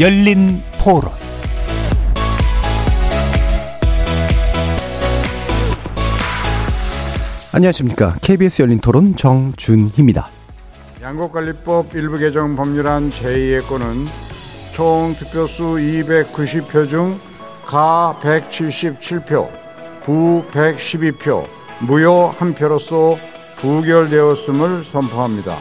열린 토론 안녕하십니까. KBS 열린 토론 정준희입니다. 양곡관리법 일부 개정 법률안 제2의 건은 총 득표수 290표 중 가 177표, 부 112표, 무효 1표로서 부결되었음을 선포합니다.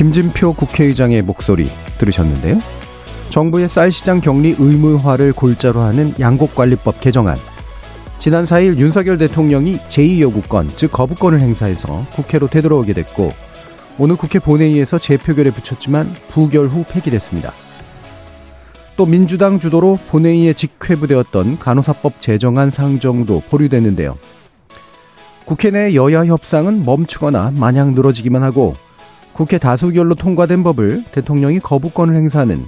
김진표 국회의장의 목소리 들으셨는데요. 정부의 쌀 시장 격리 의무화를 골자로 하는 양곡관리법 개정안. 지난 4일 윤석열 대통령이 제2요구권, 즉 거부권을 행사해서 국회로 되돌아오게 됐고, 오늘 국회 본회의에서 재표결에 붙였지만 부결 후 폐기됐습니다. 또 민주당 주도로 본회의에 직회부되었던 간호사법 제정안 상정도 보류됐는데요. 국회 내 여야 협상은 멈추거나 마냥 늘어지기만 하고 국회 다수결로 통과된 법을 대통령이 거부권을 행사하는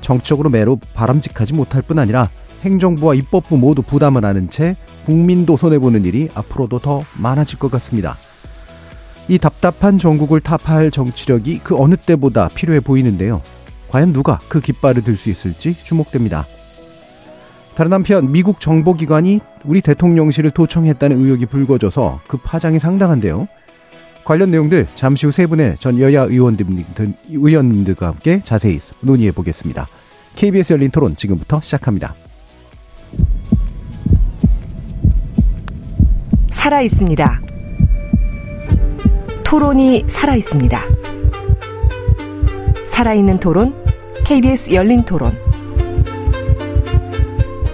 정치적으로 매우 바람직하지 못할 뿐 아니라 행정부와 입법부 모두 부담을 하는 채 국민도 손해보는 일이 앞으로도 더 많아질 것 같습니다. 이 답답한 전국을 타파할 정치력이 그 어느 때보다 필요해 보이는데요. 과연 누가 그 깃발을 들 수 있을지 주목됩니다. 다른 한편 미국 정보기관이 우리 대통령실을 도청했다는 의혹이 불거져서 그 파장이 상당한데요. 관련 내용들 잠시 후 세 분의 전 여야 의원들, 의원님들과 함께 자세히 논의해 보겠습니다. KBS 열린 토론 지금부터 시작합니다. 살아 있습니다. 토론이 살아 있습니다. 살아있는 토론, KBS 열린 토론.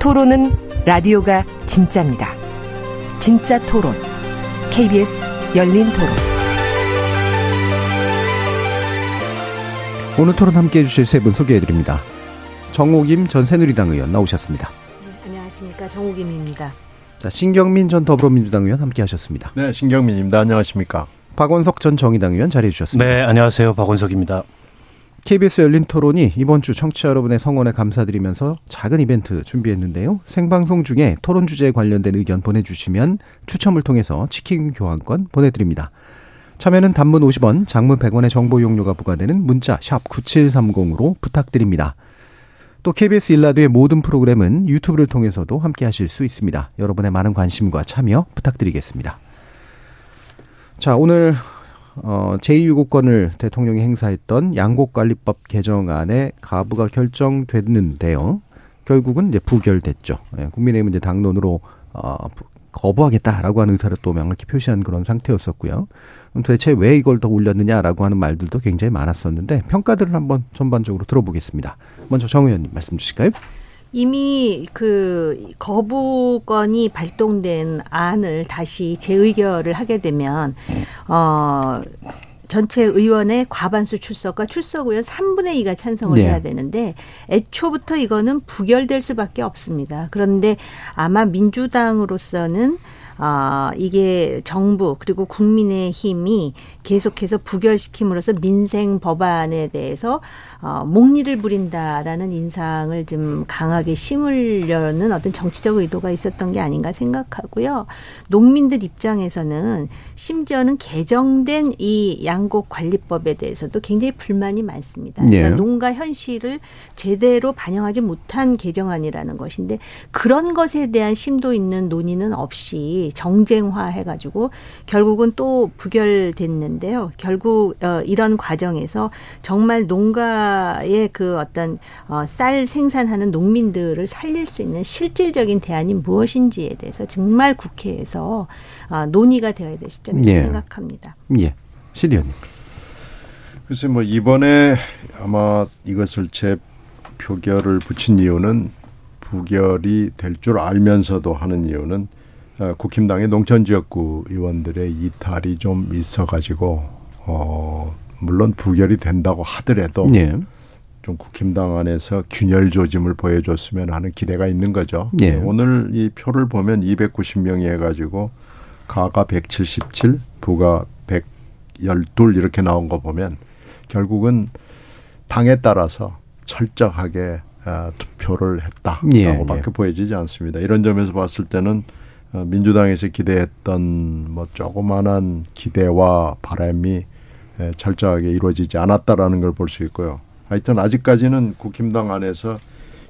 토론은 라디오가 진짜입니다. 진짜 토론, KBS 열린 토론. 오늘 토론 함께 해 주실 세 분 소개해드립니다. 정옥임 전 새누리당 의원 나오셨습니다. 네, 안녕하십니까 정옥임입니다. 자, 신경민 전 더불어민주당 의원 함께 하셨습니다. 네, 신경민입니다. 안녕하십니까. 박원석 전 정의당 의원 자리해 주셨습니다. 네, 안녕하세요. 박원석입니다. KBS 열린 토론이 이번 주 청취자 여러분의 성원에 감사드리면서 작은 이벤트 준비했는데요. 생방송 중에 토론 주제에 관련된 의견 보내주시면 추첨을 통해서 치킨 교환권 보내드립니다. 참여는 단문 50원, 장문 100원의 정보 용료가 부과되는 문자 샵 9730으로 부탁드립니다. 또 KBS 일라드의 모든 프로그램은 유튜브를 통해서도 함께 하실 수 있습니다. 여러분의 많은 관심과 참여 부탁드리겠습니다. 자, 오늘 어, 제2유고권을 대통령이 행사했던 양곡관리법 개정안의 가부가 결정됐는데요. 결국은 이제 부결됐죠. 예, 국민의힘은 이제 당론으로 어, 거부하겠다라고 하는 의사를 또 명확히 표시한 그런 상태였었고요. 그럼 도대체 왜 이걸 더 올렸느냐라고 하는 말들도 굉장히 많았었는데 평가들을 한번 전반적으로 들어보겠습니다. 먼저 정 의원님 말씀 주실까요? 이미 그 거부권이 발동된 안을 다시 재의결을 하게 되면 어 전체 의원의 과반수 출석과 출석 의원 3분의 2가 찬성을 네. 해야 되는데 애초부터 이거는 부결될 수밖에 없습니다. 그런데 아마 민주당으로서는 아, 이게 정부 그리고 국민의 힘이 계속해서 부결시킴으로써 민생 법안에 대해서 어, 목리를 부린다라는 인상을 좀 강하게 심으려는 어떤 정치적 의도가 있었던 게 아닌가 생각하고요. 농민들 입장에서는 심지어는 개정된 이 양곡 관리법에 대해서도 굉장히 불만이 많습니다. 예. 그러니까 농가 현실을 제대로 반영하지 못한 개정안이라는 것인데 그런 것에 대한 심도 있는 논의는 없이 정쟁화 해가지고 결국은 또 부결됐는데요. 결국 어, 이런 과정에서 정말 농가 의 그 어떤 어, 쌀 생산하는 농민들을 살릴 수 있는 실질적인 대안이 무엇인지에 대해서 정말 국회에서 어, 논의가 되어야 될 시점이라고 예. 생각합니다. 예. 실 의원님. 글쎄 뭐 이번에 아마 이것을 재 표결을 붙인 이유는 부결이 될 줄 알면서도 하는 이유는 어, 국힘당의 농촌 지역구 의원들의 이탈이 좀 있어가지고 어 물론 부결이 된다고 하더라도 예. 좀 국힘당 안에서 균열 조짐을 보여줬으면 하는 기대가 있는 거죠. 예. 오늘 이 표를 보면 290명이 해가지고 가가 177, 부가 112 이렇게 나온 거 보면 결국은 당에 따라서 철저하게 아, 투표를 했다라고밖에 예, 예. 보여지지 않습니다. 이런 점에서 봤을 때는 어, 민주당에서 기대했던 뭐 조그마한 기대와 바람이 예, 철저하게 이루어지지 않았다라는 걸 볼 수 있고요. 하여튼 아직까지는 국힘당 안에서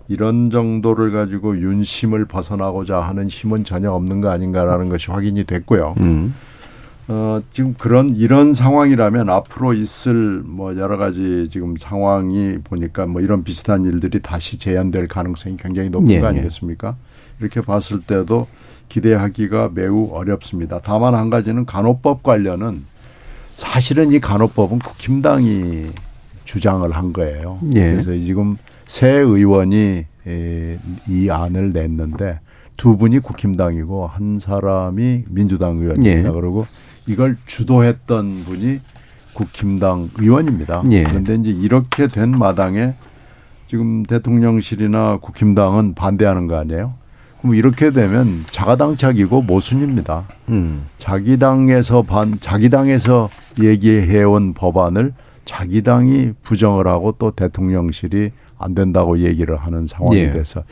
이런 정도를 가지고 윤심을 벗어나고자 하는 힘은 전혀 없는 거 아닌가라는 것이 확인이 됐고요. 음. 어, 지금 그런 이런 상황이라면 앞으로 있을 뭐 여러 가지 지금 상황이 보니까 뭐 이런 비슷한 일들이 다시 재현될 가능성이 굉장히 높은 예, 거 예. 아니겠습니까? 이렇게 봤을 때도 기대하기가 매우 어렵습니다. 다만 한 가지는 간호법 관련은 사실은 이 간호법은 국힘당이 주장을 한 거예요. 예. 그래서 지금 새 의원이 에, 이 안을 냈는데 두 분이 국힘당이고 한 사람이 민주당 의원입니다. 예. 그리고 이걸 주도했던 분이 국힘당 의원입니다. 예. 그런데 이제 이렇게 된 마당에 지금 대통령실이나 국힘당은 반대하는 거 아니에요? 그럼 이렇게 되면 자가당착이고 모순입니다. 음. 자기 당에서 반 자기 당에서 얘기해온 법안을 자기 당이 부정을 하고 또 대통령실이 안 된다고 얘기를 하는 상황이 예. 돼서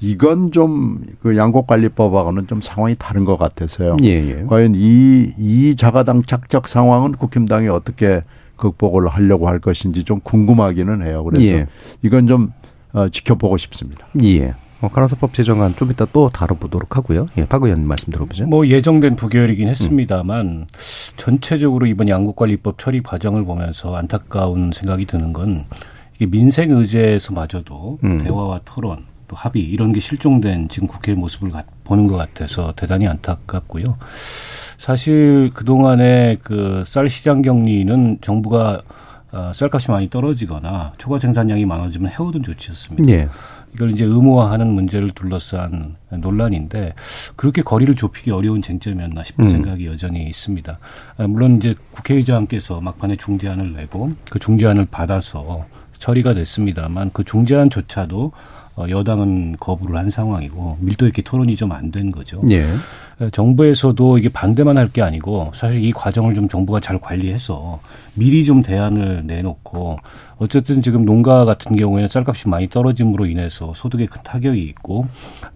이건 좀 그 양곡관리법하고는 좀 상황이 다른 것 같아서요. 예, 예. 과연 이, 이 자가당 착적 상황은 국힘당이 어떻게 극복을 하려고 할 것인지 좀 궁금하기는 해요. 그래서 예. 이건 좀 어, 지켜보고 싶습니다. 예. 어, 간호사법 제정안 좀 이따 또 다뤄보도록 하고요. 예, 박 의원 말씀 들어보죠. 뭐 예정된 부결이긴 했습니다만 전체적으로 이번 양국관리법 처리 과정을 보면서 안타까운 생각이 드는 건 이게 민생 의제에서마저도 음. 대화와 토론 또 합의 이런 게 실종된 지금 국회의 모습을 가- 보는 것 같아서 대단히 안타깝고요. 사실 그 동안에 그 쌀 시장 격리는 정부가 어, 쌀값이 많이 떨어지거나 초과 생산량이 많아지면 해오던 조치였습니다. 예. 이걸 이제 의무화하는 문제를 둘러싼 논란인데 그렇게 거리를 좁히기 어려운 쟁점이었나 싶은 음. 생각이 여전히 있습니다. 아, 물론 이제 국회의장께서 막판에 중재안을 내고 그 중재안을 받아서 처리가 됐습니다만 그 중재안조차도 어, 여당은 거부를 한 상황이고 밀도 있게 토론이 좀 안 된 거죠. 예. 에, 정부에서도 이게 반대만 할 게 아니고 사실 이 과정을 좀 정부가 잘 관리해서 미리 좀 대안을 내놓고 어쨌든 지금 농가 같은 경우에는 쌀값이 많이 떨어짐으로 인해서 소득에 큰 타격이 있고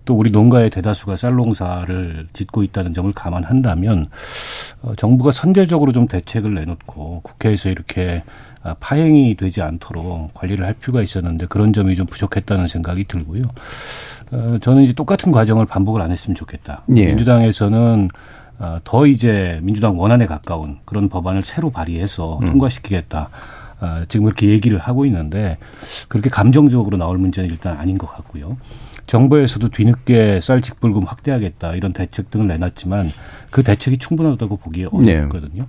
또 우리 농가의 대다수가 쌀농사를 짓고 있다는 점을 감안한다면 어, 정부가 선제적으로 좀 대책을 내놓고 국회에서 이렇게 아, 파행이 되지 않도록 관리를 할 필요가 있었는데 그런 점이 좀 부족했다는 생각이 들고요. 어, 저는 이제 똑같은 과정을 반복을 안 했으면 좋겠다. 예. 민주당에서는 어, 더 이제 민주당 원안에 가까운 그런 법안을 새로 발의해서 통과시키겠다. 어, 지금 그렇게 얘기를 하고 있는데 그렇게 감정적으로 나올 문제는 일단 아닌 것 같고요. 정부에서도 뒤늦게 쌀 직불금 확대하겠다 이런 대책 등을 내놨지만 그 대책이 충분하다고 보기 네. 어렵거든요.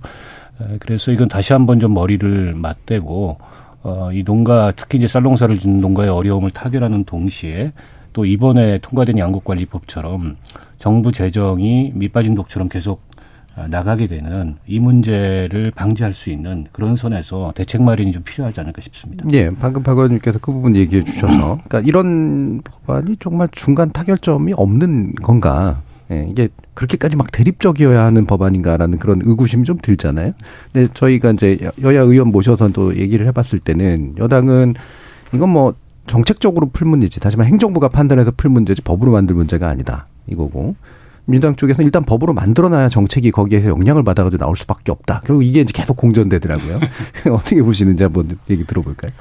에, 그래서 이건 다시 한번 좀 머리를 맞대고 어, 이 농가 특히 이제 쌀농사를 짓는 농가의 어려움을 타결하는 동시에 또 이번에 통과된 양국관리법처럼 정부 재정이 밑빠진 독처럼 계속 아, 나가게 되는 이 문제를 방지할 수 있는 그런 선에서 대책 마련이 좀 필요하지 않을까 싶습니다. 예, 방금 박 의원님께서 그 부분 얘기해 주셔서, 그러니까 이런 법안이 정말 중간 타결점이 없는 건가? 예, 이게 그렇게까지 막 대립적이어야 하는 법안인가라는 그런 의구심이 좀 들잖아요. 근데 저희가 이제 여야 의원 모셔서 또 얘기를 해봤을 때는 여당은 이건 뭐 정책적으로 풀 문제지, 다시 말해 행정부가 판단해서 풀 문제지 법으로 만들 문제가 아니다 이거고. 민주당 쪽에서는 일단 법으로 만들어놔야 정책이 거기에서 영향을 받아가지고 나올 수밖에 없다. 결국 이게 이제 계속 공전되더라고요. 어떻게 보시는지 한번 얘기 들어볼까요?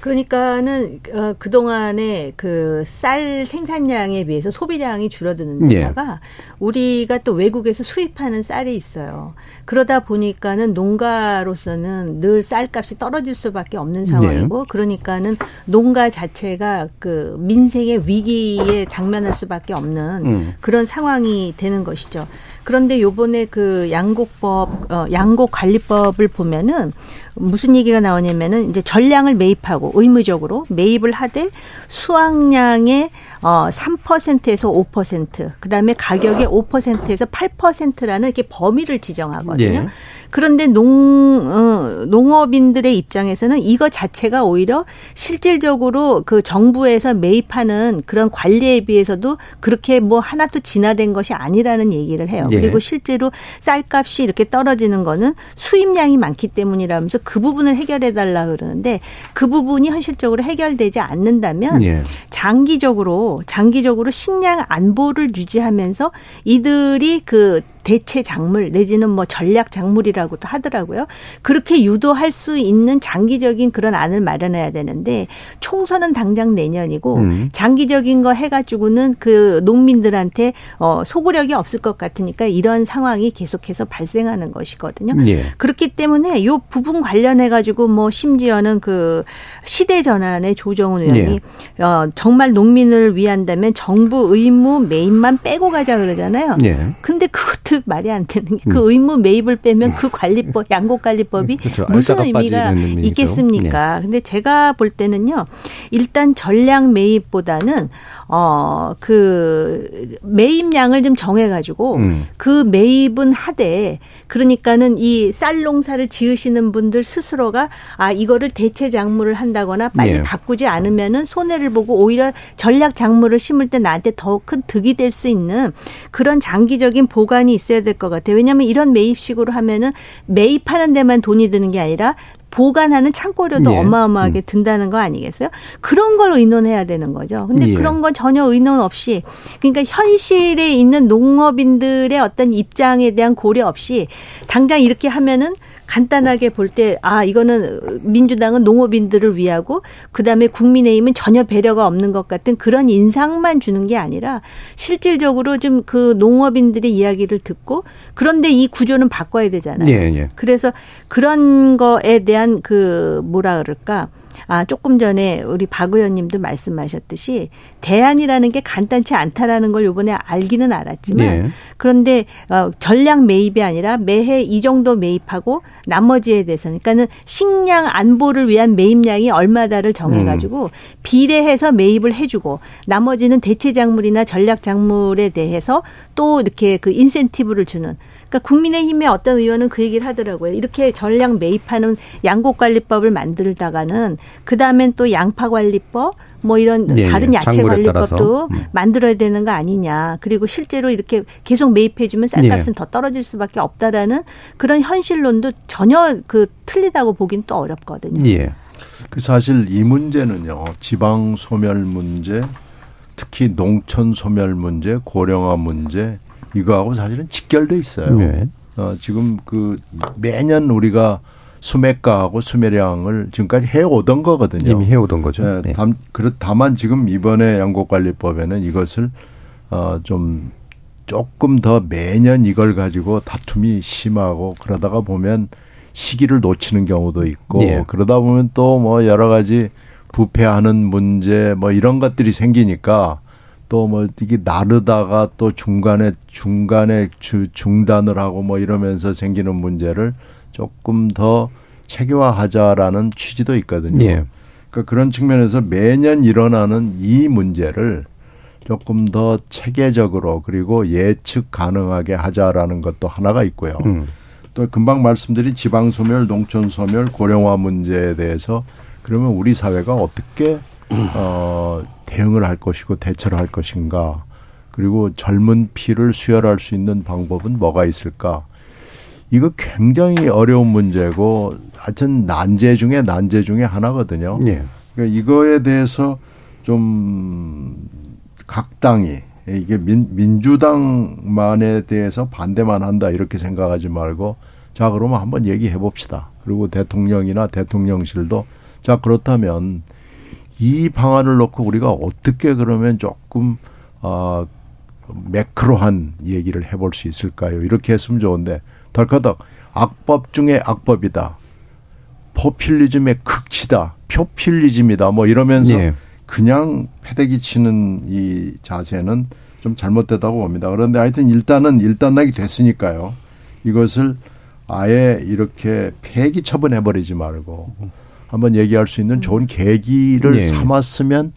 그러니까는 어, 그 동안에 그 쌀 생산량에 비해서 소비량이 줄어드는 예. 데다가 우리가 또 외국에서 수입하는 쌀이 있어요. 그러다 보니까는 농가로서는 늘 쌀값이 떨어질 수밖에 없는 상황이고 그러니까는 농가 자체가 그 민생의 위기에 당면할 수밖에 없는 음. 그런 상황이 되는 것이죠. 그런데 요번에 그 양곡법, 어, 양곡 관리법을 보면은 무슨 얘기가 나오냐면은 이제 전량을 매입하고 의무적으로 매입을 하되 수확량의 어 3%에서 5%, 그다음에 가격의 5%에서 8%라는 이렇게 범위를 지정하거든요. 예. 그런데 농 어, 농업인들의 입장에서는 이거 자체가 오히려 실질적으로 그 정부에서 매입하는 그런 관리에 비해서도 그렇게 뭐 하나도 진화된 것이 아니라는 얘기를 해요. 예. 그리고 예. 실제로 쌀값이 이렇게 떨어지는 거는 수입량이 많기 때문이라면서 그 부분을 해결해 달라 그러는데 그 부분이 현실적으로 해결되지 않는다면 예. 장기적으로 장기적으로 식량 안보를 유지하면서 이들이 그 대체 작물 내지는 뭐 전략 작물이라고도 하더라고요. 그렇게 유도할 수 있는 장기적인 그런 안을 마련해야 되는데 총선은 당장 내년이고 음. 장기적인 거 해가지고는 그 농민들한테 어 소구력이 없을 것 같으니까 이런 상황이 계속해서 발생하는 것이거든요. 예. 그렇기 때문에 요 부분 관련해 가지고 뭐 심지어는 그 시대 전환의 조정훈 의원이 어 정말 농민을 위한다면 정부 의무 매입만 빼고 가자 그러잖아요. 예. 근데 그것도 말이 안 되는 게 그 의무 매입을 빼면 그 관리법 양곡 관리법이 그렇죠. 무슨 의미가. 있겠습니까? 근데 제가 볼 때는요. 일단 전량 매입보다는 어그 매입량을 좀 정해 가지고 음. 그 매입은 하되 그러니까는 이 쌀 농사를 지으시는 분들 스스로가 아 이거를 대체 작물을 한다거나 빨리 예. 바꾸지 않으면은 손해를 보고 오히려 전략 작물을 심을 때 나한테 더 큰 득이 될 수 있는 그런 장기적인 보관이 있어야 될 것 같아요. 왜냐하면 이런 매입식으로 하면은 매입하는 데만 돈이 드는 게 아니라 보관하는 창고료도 예. 어마어마하게 든다는 거 아니겠어요? 그런 걸 의논해야 되는 거죠. 근데 예. 그런 건 전혀 의논 없이 그러니까 현실에 있는 농업인들의 어떤 입장에 대한 고려 없이 당장 이렇게 하면은 간단하게 볼 때 아 이거는 민주당은 농업인들을 위하고 그다음에 국민의힘은 전혀 배려가 없는 것 같은 그런 인상만 주는 게 아니라 실질적으로 좀 그 농업인들의 이야기를 듣고 그런데 이 구조는 바꿔야 되잖아요. 예, 예. 그래서 그런 거에 대한 그 뭐라 그럴까? 아, 조금 전에 우리 박 의원님도 말씀하셨듯이 대안이라는 게 간단치 않다라는 걸 요번에 알기는 알았지만 예. 그런데 어, 전량 매입이 아니라 매해 이 정도 매입하고 나머지에 대해서 그러니까는 식량 안보를 위한 매입량이 얼마다를 정해 가지고 비례해서 매입을 해 주고 나머지는 대체 작물이나 전략 작물에 대해서 또 이렇게 그 인센티브를 주는 그러니까 국민의힘의 어떤 의원은 그 얘기를 하더라고요. 이렇게 전량 매입하는 양곡관리법을 만들다가는 그 다음엔 또 양파관리법 뭐 이런 예, 다른 예. 야채 관리법도. 음. 만들어야 되는 거 아니냐. 그리고 실제로 이렇게 계속 매입해주면 쌀값은 예. 더 떨어질 수밖에 없다라는 그런 현실론도 전혀 그 틀리다고 보긴 또 어렵거든요. 예. 그 사실 이 문제는요. 지방 소멸 문제, 특히 농촌 소멸 문제, 고령화 문제 이거하고 사실은 직결돼 있어요. 네. 어, 지금 그 매년 우리가 수매가하고 수매량을 지금까지 해오던 거거든요. 이미 해오던 거죠. 예, 네. 담, 그렇, 다만 지금 이번에 양곡관리법에는 이것을 어, 좀 조금 더 매년 이걸 가지고 다툼이 심하고 그러다가 보면 시기를 놓치는 경우도 있고 예. 그러다 보면 또 뭐 여러 가지 부패하는 문제 뭐 이런 것들이 생기니까 또 뭐 이게 나르다가 또 중간에 중간에 주, 중단을 하고 뭐 이러면서 생기는 문제를 조금 더 체계화하자라는 취지도 있거든요. 예. 그러니까 그런 측면에서 매년 일어나는 이 문제를 조금 더 체계적으로 그리고 예측 가능하게 하자라는 것도 하나가 있고요. 음. 또 금방 말씀드린 지방 소멸, 농촌 소멸, 고령화 문제에 대해서 그러면 우리 사회가 어떻게 어 대응을 할 것이고 대처를 할 것인가? 그리고 젊은 피를 수혈할 수 있는 방법은 뭐가 있을까? 이거 굉장히 어려운 문제고 하여튼 난제 중에 난제 중에 하나거든요. 예. 그러니까 이거에 대해서 좀 각 당이 이게 민, 민주당만에 대해서 반대만 한다 이렇게 생각하지 말고 자 그러면 한번 얘기해 봅시다. 그리고 대통령이나 대통령실도 자 그렇다면 이 방안을 놓고 우리가 어떻게 그러면 조금 어 매크로한 얘기를 해볼 수 있을까요? 이렇게 했으면 좋은데 덜커덕 악법 중에 악법이다. 포퓰리즘의 극치다. 표퓰리즘이다. 뭐 이러면서 예. 그냥 패대기 치는 이 자세는 좀 잘못됐다고 봅니다. 그런데 하여튼 일단은 일단락이 됐으니까요. 이것을 아예 이렇게 폐기 처분해버리지 말고 한번 얘기할 수 있는 좋은 계기를 예. 삼았으면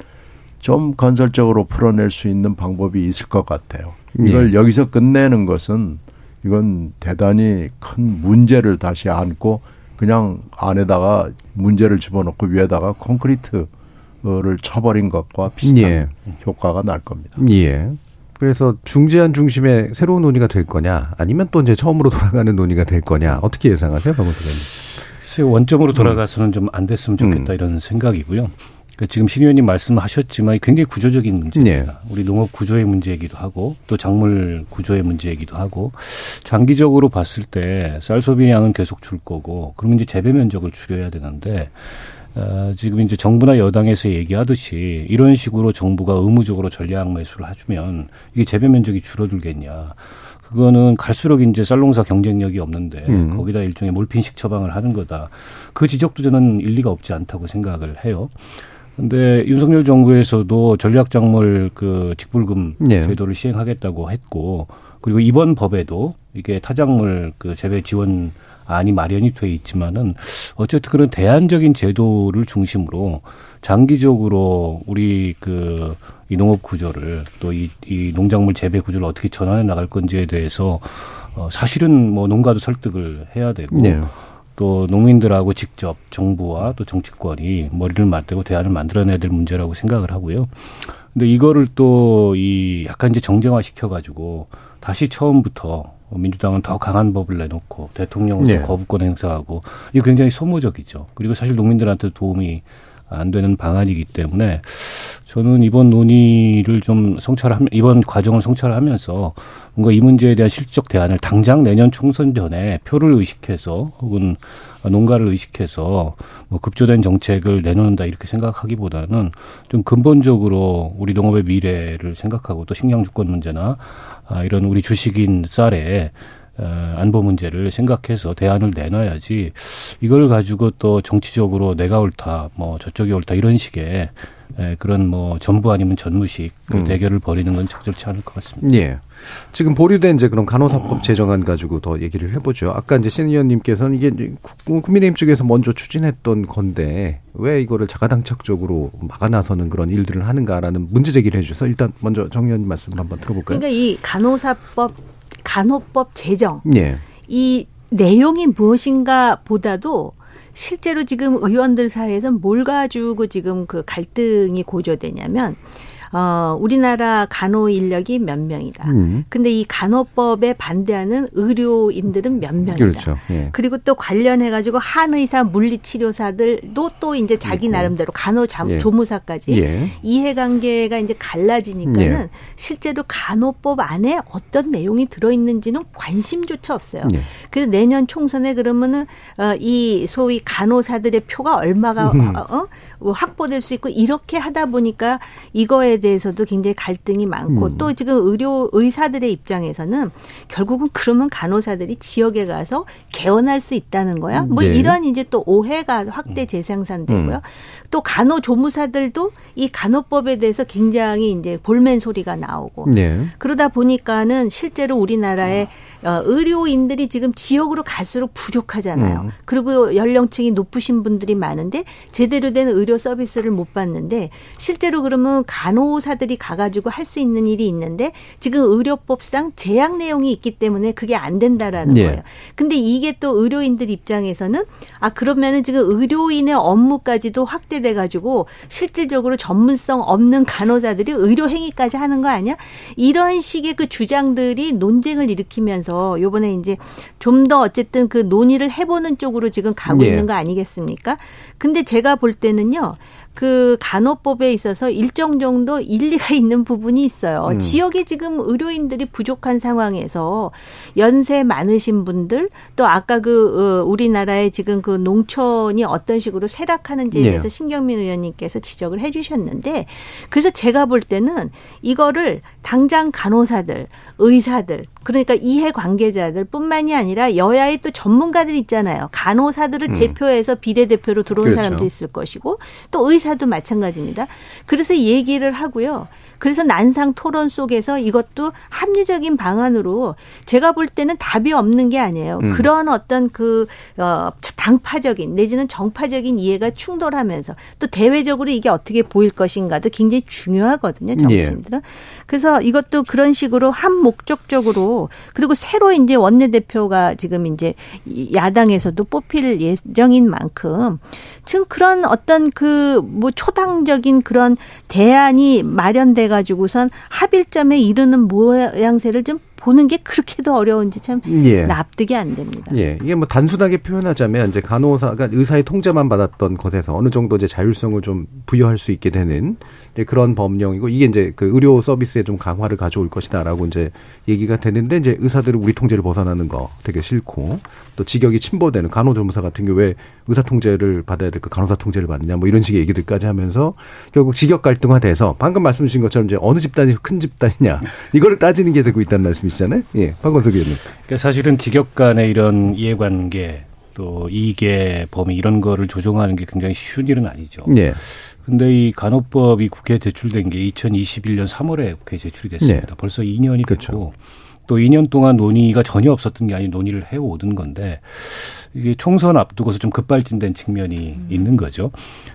좀 건설적으로 풀어낼 수 있는 방법이 있을 것 같아요. 이걸 여기서 끝내는 것은 이건 대단히 큰 문제를 다시 안고 그냥 안에다가 문제를 집어넣고 위에다가 콘크리트를 쳐버린 것과 비슷한 예. 효과가 날 겁니다. 예. 그래서 중재안 중심의 새로운 논의가 될 거냐, 아니면 또 이제 처음으로 돌아가는 논의가 될 거냐, 어떻게 예상하세요, 박원석 의원님? 글쎄 원점으로 돌아가서는 좀 안 됐으면 좋겠다 음. 이런 생각이고요. 그러니까 지금 신 의원님 말씀하셨지만 굉장히 구조적인 문제입니다. 우리 농업 구조의 문제이기도 하고 또 작물 구조의 문제이기도 하고 장기적으로 봤을 때 쌀 소비량은 계속 줄 거고 그러면 이제 재배 면적을 줄여야 되는데 어, 지금 이제 정부나 여당에서 얘기하듯이 이런 식으로 정부가 의무적으로 전략 매수를 해주면 이게 재배 면적이 줄어들겠냐. 그거는 갈수록 이제 쌀농사 경쟁력이 없는데 음. 거기다 일종의 몰핀식 처방을 하는 거다. 그 지적도 저는 일리가 없지 않다고 생각을 해요. 근데 윤석열 정부에서도 전략작물 그 직불금 예. 제도를 시행하겠다고 했고 그리고 이번 법에도 이게 타작물 그 재배 지원 안이 마련이 돼 있지만은 어쨌든 그런 대안적인 제도를 중심으로 장기적으로 우리 그 이 농업 구조를 또이 이 농작물 재배 구조를 어떻게 전환해 나갈 건지에 대해서 어 사실은 뭐 농가도 설득을 해야 되고 네. 또 농민들하고 직접 정부와 또 정치권이 머리를 맞대고 대안을 만들어내야 될 문제라고 생각을 하고요. 근데 이거를 또 이 약간 이제 정쟁화 시켜가지고 다시 처음부터 민주당은 더 강한 법을 내놓고 대통령으로 예. 거부권 행사하고 이거 굉장히 소모적이죠. 그리고 사실 농민들한테 도움이 안 되는 방안이기 때문에 저는 이번 논의를 좀 성찰하면 이번 과정을 성찰하면서 뭔가 이 문제에 대한 실적 대안을 당장 내년 총선 전에 표를 의식해서 혹은 농가를 의식해서 뭐 급조된 정책을 내놓는다 이렇게 생각하기보다는 좀 근본적으로 우리 농업의 미래를 생각하고 또 식량 주권 문제나 아, 이런 우리 주식인 어, 안보 문제를 생각해서 대안을 내놔야지 이걸 가지고 또 정치적으로 내가 옳다 뭐 저쪽이 옳다 이런 식의 에, 그런 뭐 전부 아니면 전무식 그 음. 대결을 벌이는 건 적절치 않을 것 같습니다. 예. 지금 보류된 이제 그런 간호사법 제정안 가지고 더 얘기를 해보죠. 아까 이제 신 의원님께서는 이게 국민의힘 쪽에서 먼저 추진했던 건데 왜 이거를 자가당착적으로 막아나서는 그런 일들을 하는가라는 문제 제기를 해주셔서 일단 먼저 정 의원님 말씀을 한번 들어볼까요? 그러니까 이 간호사법 간호법 제정 예. 이 내용이 무엇인가 보다도 실제로 지금 의원들 사이에서 뭘 가지고 지금 그 갈등이 고조되냐면 어 우리나라 간호 인력이 몇 명이다. 음. 근데 이 간호법에 반대하는 의료인들은 몇 명이다. 그렇죠. 예. 그리고 또 관련해 가지고 한의사 물리치료사들도 또 이제 자기 나름대로 간호조무사까지 예. 예. 이해관계가 이제 갈라지니까는 예. 실제로 간호법 안에 어떤 내용이 들어 있는지는 관심조차 없어요. 예. 그래서 내년 총선에 그러면은 어, 이 소위 간호사들의 표가 얼마가 음. 어, 어, 확보될 수 있고 이렇게 하다 보니까 이거에 대해서도 굉장히 갈등이 많고 음. 또 지금 의료 의사들의 입장에서는 결국은 그러면 간호사들이 지역에 가서 개원할 수 있다는 거야. 뭐 네. 이런 이제 또 오해가 확대 재생산되고요. 음. 또 간호 조무사들도 이 간호법에 대해서 굉장히 이제 볼멘 소리가 나오고 네. 그러다 보니까는 실제로 우리나라의 어, 의료인들이 지금 지역으로 갈수록 부족하잖아요. 음. 그리고 연령층이 높으신 분들이 많은데 제대로 된 의료 서비스를 못 받는데 실제로 그러면 간호사들이 가가지고 할 수 있는 일이 있는데 지금 의료법상 제약 내용이 있기 때문에 그게 안 된다라는 예. 거예요. 근데 이게 또 의료인들 입장에서는 아 그러면은 지금 의료인의 업무까지도 확대돼 가지고 실질적으로 전문성 없는 간호사들이 의료 행위까지 하는 거 아니야? 이런 식의 그 주장들이 논쟁을 일으키면서 요번에 이제 좀 더 어쨌든 그 논의를 해보는 쪽으로 지금 가고 예. 있는 거 아니겠습니까? 근데 제가 볼 때는요. 그 간호법에 있어서 일정 정도 일리가 있는 부분이 있어요. 음. 지역에 지금 의료인들이 부족한 상황에서 연세 많으신 분들 또 아까 그 어, 우리나라의 지금 그 농촌이 어떤 식으로 쇠락하는지에 예. 대해서 신경민 의원님께서 지적을 해 주셨는데 그래서 제가 볼 때는 이거를 당장 간호사들, 의사들 그러니까 이해 관계자들 뿐만이 아니라 여야의 또 전문가들 있잖아요. 간호사들을 대표해서 비례대표로 들어온 음. 그렇죠. 사람도 있을 것이고 또 의사 도 마찬가지입니다. 그래서 얘기를 하고요. 그래서 난상 토론 속에서 이것도 합리적인 방안으로 제가 볼 때는 답이 없는 게 아니에요. 음. 그런 어떤 그, 어, 당파적인 내지는 정파적인 이해가 충돌하면서 또 대외적으로 이게 어떻게 보일 것인가도 굉장히 중요하거든요. 예. 정치인들은. 그래서 이것도 그런 식으로 한 목적적으로 그리고 새로 이제 원내대표가 지금 이제 이 야당에서도 뽑힐 예정인 만큼 지금 그런 어떤 그 뭐 초당적인 그런 대안이 마련돼 가지고선 합일점에 이르는 모양새를 좀 보는 게 그렇게도 어려운지 참 예. 납득이 안 됩니다. 예, 이게 뭐 단순하게 표현하자면 이제 간호사가 의사의 통제만 받았던 것에서 어느 정도 이제 자율성을 좀 부여할 수 있게 되는 이제 그런 법령이고 이게 이제 그 의료 서비스에 좀 강화를 가져올 것이다라고 이제 얘기가 되는데 이제 의사들은 우리 통제를 벗어나는 거 되게 싫고 또 직역이 침범되는 간호조무사 같은 경우 왜 의사 통제를 받아야 될까 간호사 통제를 받느냐 뭐 이런 식의 얘기들까지 하면서 결국 직역 갈등화돼서 방금 말씀 주신 것처럼 이제 어느 집단이 큰 집단이냐 이거를 따지는 게 되고 있다는 말씀이시잖아요. 예, 박건석 의원님. 그러니까 사실은 직역 간의 이런 이해관계 또 이계 범위 이런 거를 조정하는 게 굉장히 쉬운 일은 아니죠. 예. 근데 이 간호법이 국회에 제출된 게 2021년 3월에 국회에 제출이 됐습니다. 네. 벌써 2년이 그렇죠. 됐고 또 2년 동안 논의가 전혀 없었던 게 아니고 논의를 해오던 건데 이게 총선 앞두고서 좀 급발진된 측면이 있는 거죠.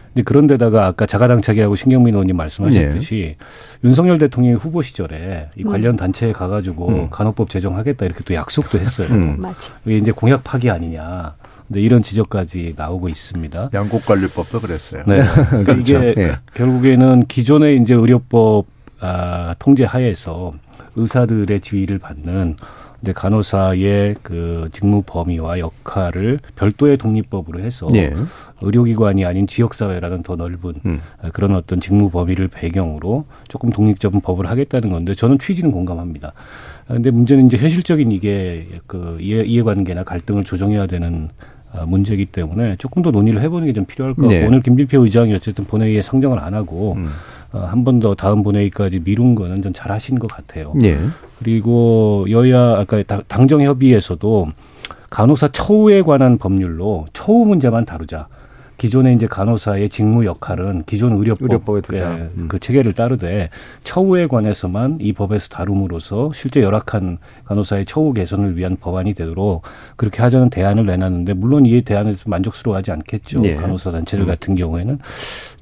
근데 그런데다가 아까 자가당착이라고 신경민 의원님 말씀하셨듯이 윤석열 대통령이 후보 시절에 이 관련 단체에 가가지고 음. 간호법 제정하겠다 이렇게 또 약속도 했어요. 음. 이게 이제 공약 파기 아니냐. 근데 이런 지적까지 나오고 있습니다. 양곡관리법도 그랬어요. 네. 그러니까 그렇죠. 이게 예. 결국에는 기존의 이제 의료법 아, 통제 하에서 의사들의 지위를 받는 이제 간호사의 그 직무 범위와 역할을 별도의 독립법으로 해서 예. 의료기관이 아닌 지역사회라는 더 넓은 음. 그런 어떤 직무 범위를 배경으로 조금 독립적인 법을 하겠다는 건데 저는 취지는 공감합니다. 아, 근데 문제는 이제 현실적인 이게 그 이해, 이해관계나 갈등을 조정해야 되는 아, 문제이기 때문에 조금 더 논의를 해보는 게 좀 필요할 것 같고 네. 오늘 김진표 의장이 어쨌든 본회의에 상정을 안 하고 음. 어, 한 번 더 다음 본회의까지 미룬 거는 좀 잘하신 것 같아요. 예. 그리고 여야 아까 당- 당정 협의에서도 간호사 처우에 관한 법률로 처우 문제만 다루자. 기존의 이제 간호사의 직무 역할은 기존 의료법. 예, 음. 그 체계를 따르되 처우에 관해서만 이 법에서 다룸으로써 실제 열악한 간호사의 처우 개선을 위한 법안이 되도록 그렇게 하자는 대안을 내놨는데 물론 이 대안에 서 만족스러워하지 않겠죠. 예. 간호사 단체들 같은 경우에는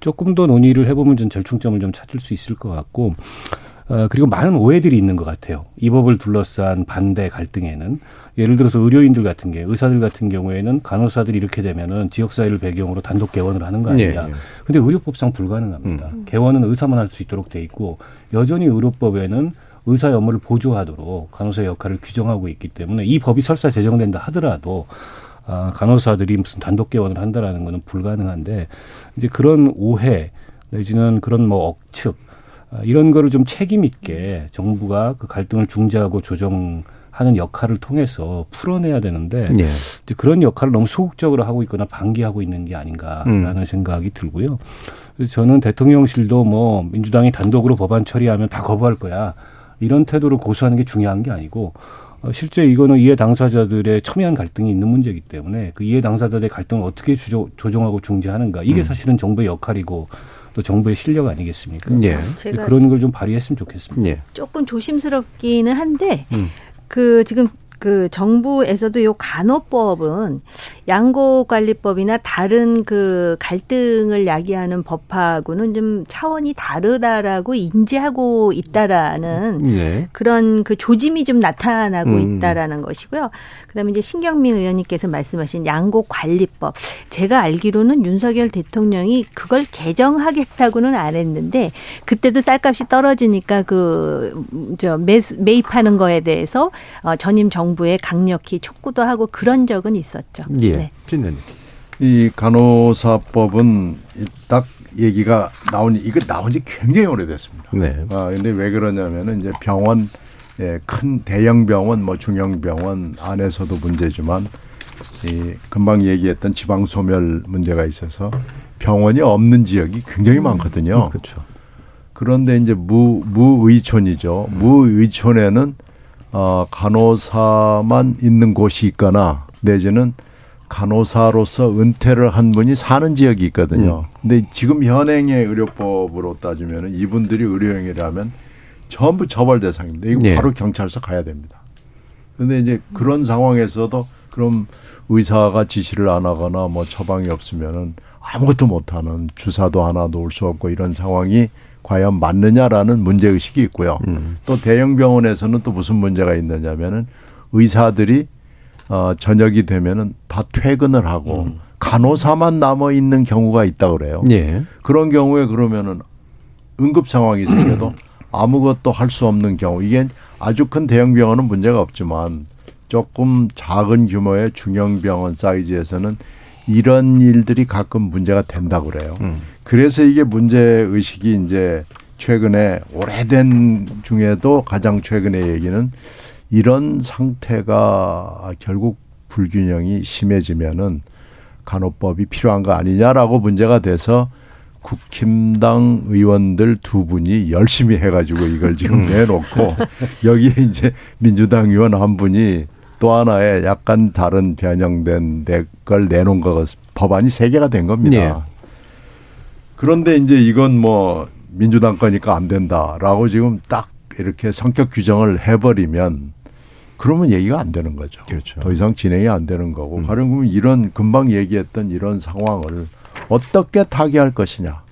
조금 더 논의를 해보면 좀 절충점을 좀 찾을 수 있을 것 같고 어, 그리고 많은 오해들이 있는 것 같아요. 이 법을 둘러싼 반대 갈등에는 예를 들어서 의료인들 같은 게 의사들 같은 경우에는 간호사들이 이렇게 되면은 지역사회를 배경으로 단독 개원을 하는 거 아니냐. 예, 예. 근데 의료법상 불가능합니다. 개원은 의사만 할 수 있도록 돼 있고 여전히 의료법에는 의사의 업무를 보조하도록 간호사의 역할을 규정하고 있기 때문에 이 법이 설사 제정된다 하더라도 아, 간호사들이 무슨 단독 개원을 한다라는 거는 불가능한데 이제 그런 오해 내지는 그런 뭐 억측 아, 이런 거를 좀 책임 있게 정부가 그 갈등을 중재하고 조정 하는 역할을 통해서 풀어내야 되는데 예. 이제 그런 역할을 너무 소극적으로 하고 있거나 방기하고 있는 게 아닌가라는 음. 생각이 들고요. 그래서 저는 대통령실도 뭐 민주당이 단독으로 법안 처리하면 다 거부할 거야 이런 태도를 고수하는 게 중요한 게 아니고 어, 실제 이거는 이해 당사자들의 첨예한 갈등이 있는 문제이기 때문에 그 이해 당사자들의 갈등을 어떻게 조정하고 중재하는가 이게 음. 사실은 정부의 역할이고 또 정부의 실력 아니겠습니까? 예. 제가 그런 걸 좀 발휘했으면 좋겠습니다. 예. 조금 조심스럽기는 한데 음. 그 지금 그 정부에서도 요 간호법은 양곡관리법이나 다른 그 갈등을 야기하는 법하고는 좀 차원이 다르다라고 인지하고 있다라는 예. 그런 그 조짐이 좀 나타나고 음. 있다라는 것이고요. 그다음에 이제 신경민 의원님께서 말씀하신 양곡 관리법. 제가 알기로는 윤석열 대통령이 그걸 개정하겠다고는 안 했는데 그때도 쌀값이 떨어지니까 그 저 매입하는 거에 대해서 어, 전임 정 부에 강력히 촉구도 하고 그런 적은 있었죠. 예. 네. 이 간호사법은 이딱 얘기가 나온 이거 나온 지 굉장히 오래됐습니다. 네. 아 근데 왜 그러냐면은 이제 병원 예, 큰 대형 병원 뭐 중형 병원 안에서도 문제지만 이 금방 얘기했던 지방 소멸 문제가 있어서 병원이 없는 지역이 굉장히 많거든요. 그렇죠. 그런데 이제 무 무의촌이죠. 무의촌에는 어 간호사만 있는 곳이 있거나 내지는 간호사로서 은퇴를 한 분이 사는 지역이 있거든요. 근데 지금 현행의 의료법으로 따지면은 이분들이 의료행위를 하면 전부 처벌 대상입니다. 이거 예. 바로 경찰서 가야 됩니다. 근데 이제 그런 상황에서도 그럼 의사가 지시를 안 하거나 뭐 처방이 없으면은 아무것도 못 하는 주사도 하나 놓을 수 없고 이런 상황이 과연 맞느냐라는 문제 의식이 있고요. 음. 또 대형 병원에서는 또 무슨 문제가 있느냐면은 의사들이 어 저녁이 되면은 다 퇴근을 하고 간호사만 남아 있는 경우가 있다 그래요. 예. 그런 경우에 그러면은 응급 상황이 생겨도 아무것도 할 수 없는 경우 이게 아주 큰 대형 병원은 문제가 없지만 조금 작은 규모의 중형 병원 사이즈에서는 이런 일들이 가끔 문제가 된다 그래요. 그래서 이게 문제 의식이 이제 최근에 오래된 중에도 가장 최근의 얘기는 이런 상태가 결국 불균형이 심해지면은 간호법이 필요한 거 아니냐라고 문제가 돼서 국힘당 의원들 두 분이 열심히 해가지고 이걸 지금 내놓고 여기에 이제 민주당 의원 한 분이 또 하나의 약간 다른 변형된 걸 내놓은 거 법안이 세 개가 된 겁니다. 예. 그런데 이제 이건 뭐 민주당 거니까 안 된다라고 지금 딱 이렇게 성격 규정을 해버리면 그러면 얘기가 안 되는 거죠. 그렇죠. 더 이상 진행이 안 되는 거고. 가령 그러면 이런 금방 얘기했던 이런 상황을 어떻게 타개할 것이냐.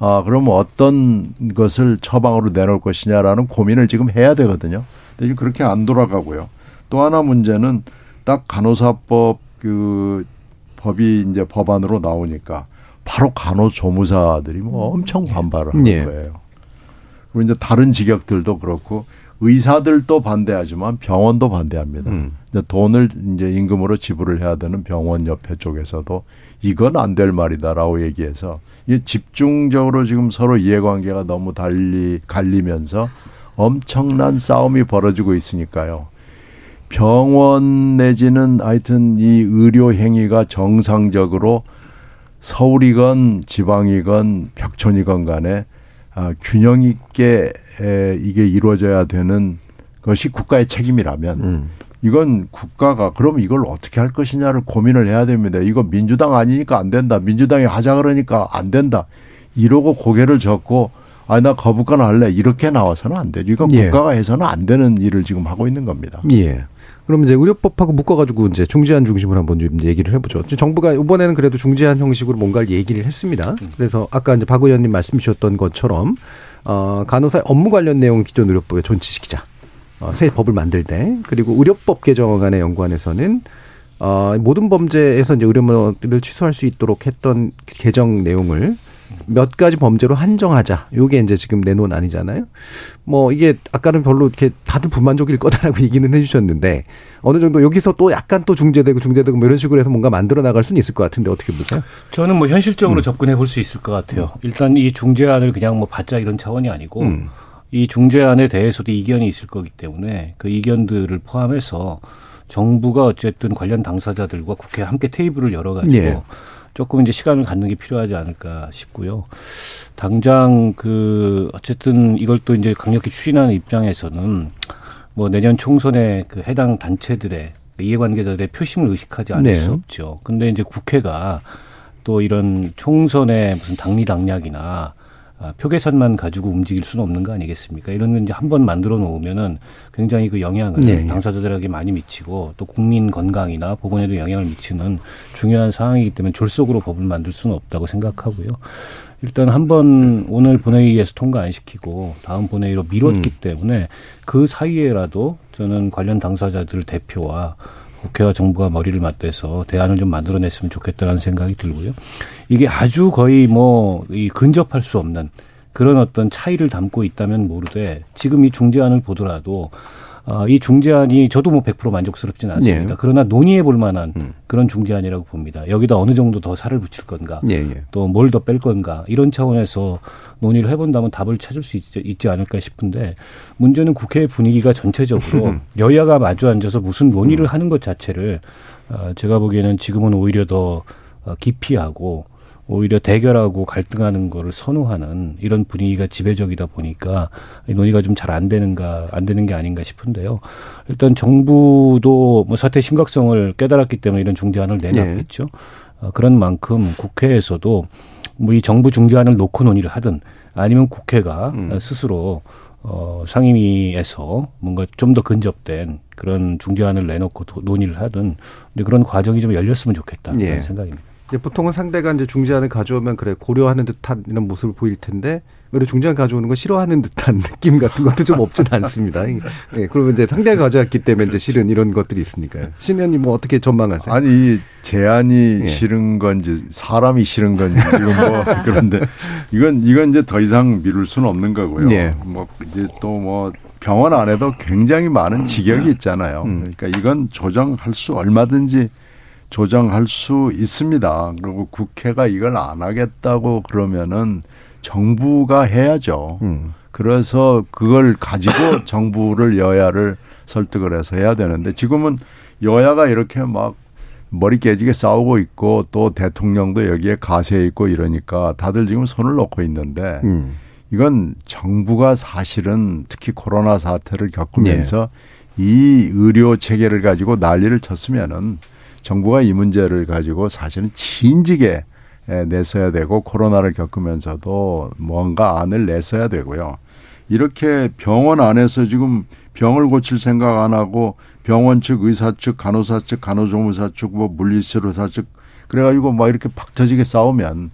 아, 그러면 어떤 것을 처방으로 내놓을 것이냐라는 고민을 지금 해야 되거든요. 근데 지금 그렇게 안 돌아가고요. 또 하나 문제는 딱 간호사법 그 법이 이제 법안으로 나오니까 바로 간호조무사들이 뭐 엄청 반발을 하는 예. 거예요. 그리고 이제 다른 직역들도 그렇고 의사들도 반대하지만 병원도 반대합니다. 음. 이제 돈을 이제 임금으로 지불을 해야 되는 병원 옆에 쪽에서도 이건 안 될 말이다라고 얘기해서 이게 집중적으로 지금 서로 이해관계가 너무 달리 갈리면서 엄청난 싸움이 벌어지고 있으니까요. 병원 내지는 하여튼 이 의료 행위가 정상적으로 서울이건 지방이건 벽촌이건 간에 아, 균형 있게 에, 이게 이루어져야 되는 것이 국가의 책임이라면 음. 이건 국가가 그럼 이걸 어떻게 할 것이냐를 고민을 해야 됩니다. 이거 민주당 아니니까 안 된다. 민주당이 하자 그러니까 안 된다. 이러고 고개를 젓고 아 나 거부권 할래 이렇게 나와서는 안 되죠. 이건 예. 국가가 해서는 안 되는 일을 지금 하고 있는 겁니다. 예. 그럼 이제 의료법하고 묶어가지고 이제 중재안 중심으로 한번 좀 얘기를 해보죠. 정부가 이번에는 그래도 중재안 형식으로 뭔가를 얘기를 했습니다. 그래서 아까 이제 박 의원님 말씀 주셨던 것처럼 어, 간호사의 업무 관련 내용 기존 의료법에 존치시키자. 어, 새 법을 만들 때 그리고 의료법 개정안의 연구안에서는 어, 모든 범죄에서 이제 의료를 취소할 수 있도록 했던 개정 내용을 몇 가지 범죄로 한정하자. 요게 이제 지금 내놓은 아니잖아요. 뭐 이게 아까는 별로 이렇게 다들 불만족일 거다라고 얘기는 해주셨는데 어느 정도 여기서 또 약간 또 중재되고 중재되고 뭐 이런 식으로 해서 뭔가 만들어 나갈 수는 있을 것 같은데 어떻게 보세요? 저는 뭐 현실적으로 접근해 볼 수 있을 것 같아요. 일단 이 중재안을 그냥 뭐 받자 이런 차원이 아니고 음. 이 중재안에 대해서도 이견이 있을 거기 때문에 그 이견들을 포함해서 정부가 어쨌든 관련 당사자들과 국회 함께 테이블을 열어가지고 예. 조금 이제 시간을 갖는 게 필요하지 않을까 싶고요. 당장 그 어쨌든 이걸 또 이제 강력히 추진하는 입장에서는 뭐 내년 총선에 그 해당 단체들의 이해관계자들의 표심을 의식하지 않을 네. 수 없죠. 근데 이제 국회가 또 이런 총선에 무슨 당리당략이나 아, 표 계산만 가지고 움직일 수는 없는 거 아니겠습니까? 이런 건 이제 한 번 만들어 놓으면은 굉장히 그 영향을 네. 당사자들에게 많이 미치고 또 국민 건강이나 보건에도 영향을 미치는 중요한 상황이기 때문에 졸속으로 법을 만들 수는 없다고 생각하고요. 일단 한 번 오늘 본회의에서 통과 안 시키고 다음 본회의로 미뤘기 때문에 그 사이에라도 저는 관련 당사자들 대표와 국회와 정부가 머리를 맞대서 대안을 좀 만들어냈으면 좋겠다는 생각이 들고요. 이게 아주 거의 뭐 이 근접할 수 없는 그런 어떤 차이를 담고 있다면 모르되 지금 이 중재안을 보더라도 어, 이 중재안이 저도 뭐 100% 만족스럽지는 않습니다. 네. 그러나 논의해 볼 만한 그런 중재안이라고 봅니다. 여기다 어느 정도 더 살을 붙일 건가? 예, 예. 또뭘 더 뺄 건가 이런 차원에서 논의를 해본다면 답을 찾을 수 있지, 있지 않을까 싶은데 문제는 국회 분위기가 전체적으로 여야가 마주 앉아서 무슨 논의를 하는 것 자체를 어, 제가 보기에는 지금은 오히려 더 어, 기피하고 오히려 대결하고 갈등하는 거를 선호하는 이런 분위기가 지배적이다 보니까 이 논의가 좀 잘 안 되는가 안 되는 게 아닌가 싶은데요. 일단 정부도 뭐 사태 심각성을 깨달았기 때문에 이런 중재안을 내놨겠죠. 어, 그런 만큼 국회에서도 뭐 이 정부 중재안을 놓고 논의를 하든 아니면 국회가 음. 스스로 어, 상임위에서 뭔가 좀 더 근접된 그런 중재안을 내놓고 도, 논의를 하든 그런 과정이 좀 열렸으면 좋겠다 예. 그런 생각입니다. 보통은 상대가 이제 중재안을 가져오면 그래 고려하는 듯한 이런 모습을 보일 텐데 오히려 중재안 가져오는 거 싫어하는 듯한 느낌 같은 것도 좀 없지는 않습니다. 예, 그러면 이제 상대가 가져왔기 때문에 이제 실은 이런 것들이 있으니까요. 신 의원님 뭐 어떻게 전망하세요? 아니 이 제안이 예. 싫은 건지 사람이 싫은 건지 지금 뭐 그런데 이건 이건 이제 더 이상 미룰 수는 없는 거고요. 예. 뭐 이제 또 뭐 병원 안에도 굉장히 많은 직역이 있잖아요. 음. 그러니까 이건 조정할 수 얼마든지 조정할 수 있습니다. 그리고 국회가 이걸 안 하겠다고 그러면은 정부가 해야죠. 음. 그래서 그걸 가지고 정부를 여야를 설득을 해서 해야 되는데 지금은 여야가 이렇게 막 머리 깨지게 싸우고 있고 또 대통령도 여기에 가세해 있고 이러니까 다들 지금 손을 놓고 있는데 음. 이건 정부가 사실은 특히 코로나 사태를 겪으면서 이 의료 체계를 가지고 난리를 쳤으면은 정부가 이 문제를 가지고 사실은 진지게 에, 냈어야 되고 코로나를 겪으면서도 뭔가 안을 냈어야 되고요. 이렇게 병원 안에서 지금 병을 고칠 생각 안 하고 병원 측, 의사 측, 간호사 측, 간호조무사 측, 뭐 물리치료사 측 그래가지고 막 이렇게 팍 터지게 싸우면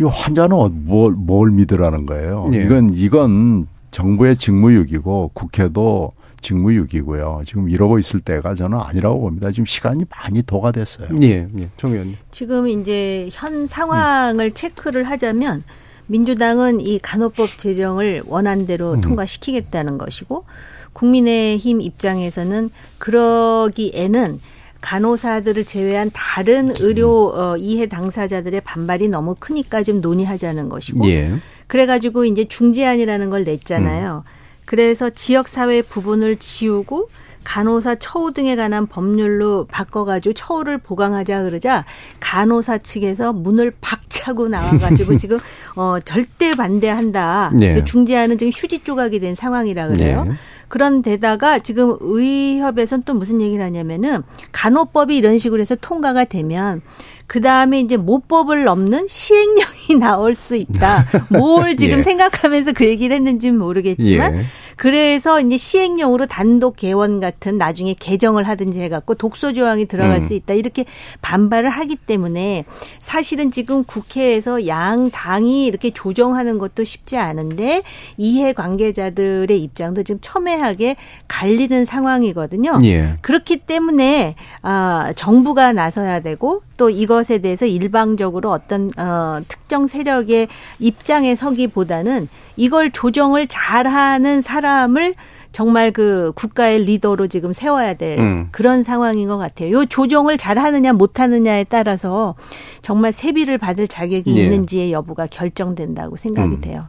이 환자는 어- 뭘, 뭘 믿으라는 거예요. 예. 이건 이건 정부의 직무유기고 국회도 직무유기고요. 지금 이러고 있을 때가 저는 아니라고 봅니다. 지금 시간이 많이 도가 됐어요. 예, 예. 정 의원님. 지금 이제 현 상황을 체크를 하자면 민주당은 이 간호법 제정을 원안대로 통과시키겠다는 것이고 국민의힘 입장에서는 그러기에는 간호사들을 제외한 다른 의료 어, 이해 당사자들의 반발이 너무 크니까 좀 논의하자는 것이고 예. 그래가지고 이제 중재안이라는 걸 냈잖아요. 그래서 지역사회 부분을 지우고 간호사 처우 등에 관한 법률로 바꿔가지고 처우를 보강하자 그러자 간호사 측에서 문을 박차고 나와가지고 지금 어 절대 반대한다. 네. 중재안은 지금 휴지 조각이 된 상황이라 그래요. 네. 그런 데다가 지금 의협에선 또 무슨 얘기를 하냐면은 간호법이 이런 식으로 해서 통과가 되면 그 다음에 이제 모법을 넘는 시행령이 나올 수 있다. 뭘 지금 예. 생각하면서 그 얘기를 했는지는 모르겠지만 예. 그래서 이제 시행령으로 단독 개원 같은 나중에 개정을 하든지 해갖고 독소 조항이 들어갈 음. 수 있다 이렇게 반발을 하기 때문에 사실은 지금 국회에서 양 당이 이렇게 조정하는 것도 쉽지 않은데 이해 관계자들의 입장도 지금 첨예하게 갈리는 상황이거든요. 예. 그렇기 때문에 아 정부가 나서야 되고 또 이것에 대해서 일방적으로 어떤 어 특정 세력의 입장에 서기보다는 이걸 조정을 잘하는 사람 을 정말 그 국가의 리더로 지금 세워야 될 음. 그런 상황인 것 같아요. 요 조정을 잘하느냐 못하느냐에 따라서 정말 세비를 받을 자격이 예. 있는지의 여부가 결정된다고 생각이 음. 돼요.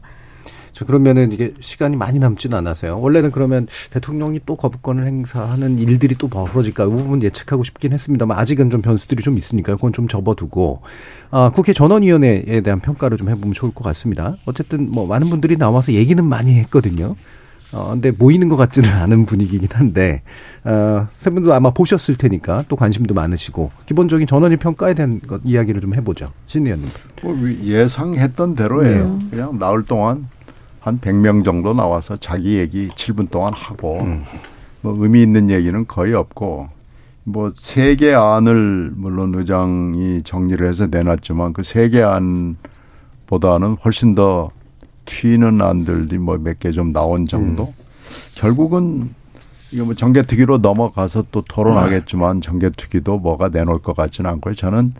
저 그러면은 이게 시간이 많이 남지는 않아서요. 원래는 그러면 대통령이 또 거부권을 행사하는 일들이 또 벌어질까 이 부분 예측하고 싶긴 했습니다만 아직은 좀 변수들이 좀 있으니까요. 그건 좀 접어두고 아, 국회 전원위원회에 대한 평가를 좀 해보면 좋을 것 같습니다. 어쨌든 뭐 많은 분들이 나와서 얘기는 많이 했거든요. 어, 근데 모이는 것 같지는 않은 분위기긴 한데, 어, 세 분도 아마 보셨을 테니까 또 관심도 많으시고, 기본적인 전원위 평가에 대한 것, 이야기를 좀 해보죠. 신 의원님. 뭐 예상했던 대로예요. 네. 그냥 나올 동안 한 100명 정도 나와서 자기 얘기 7분 동안 하고 음. 뭐 의미 있는 얘기는 거의 없고 뭐 세 개 안을 물론 의장이 정리를 해서 내놨지만 그 세 개 안보다는 훨씬 더 튀는 안들이 뭐 몇 개 좀 나온 정도. 음. 결국은 이거 뭐 정개특위로 넘어가서 또 토론하겠지만 정개특위도 뭐가 내놓을 것 같지는 않고요. 저는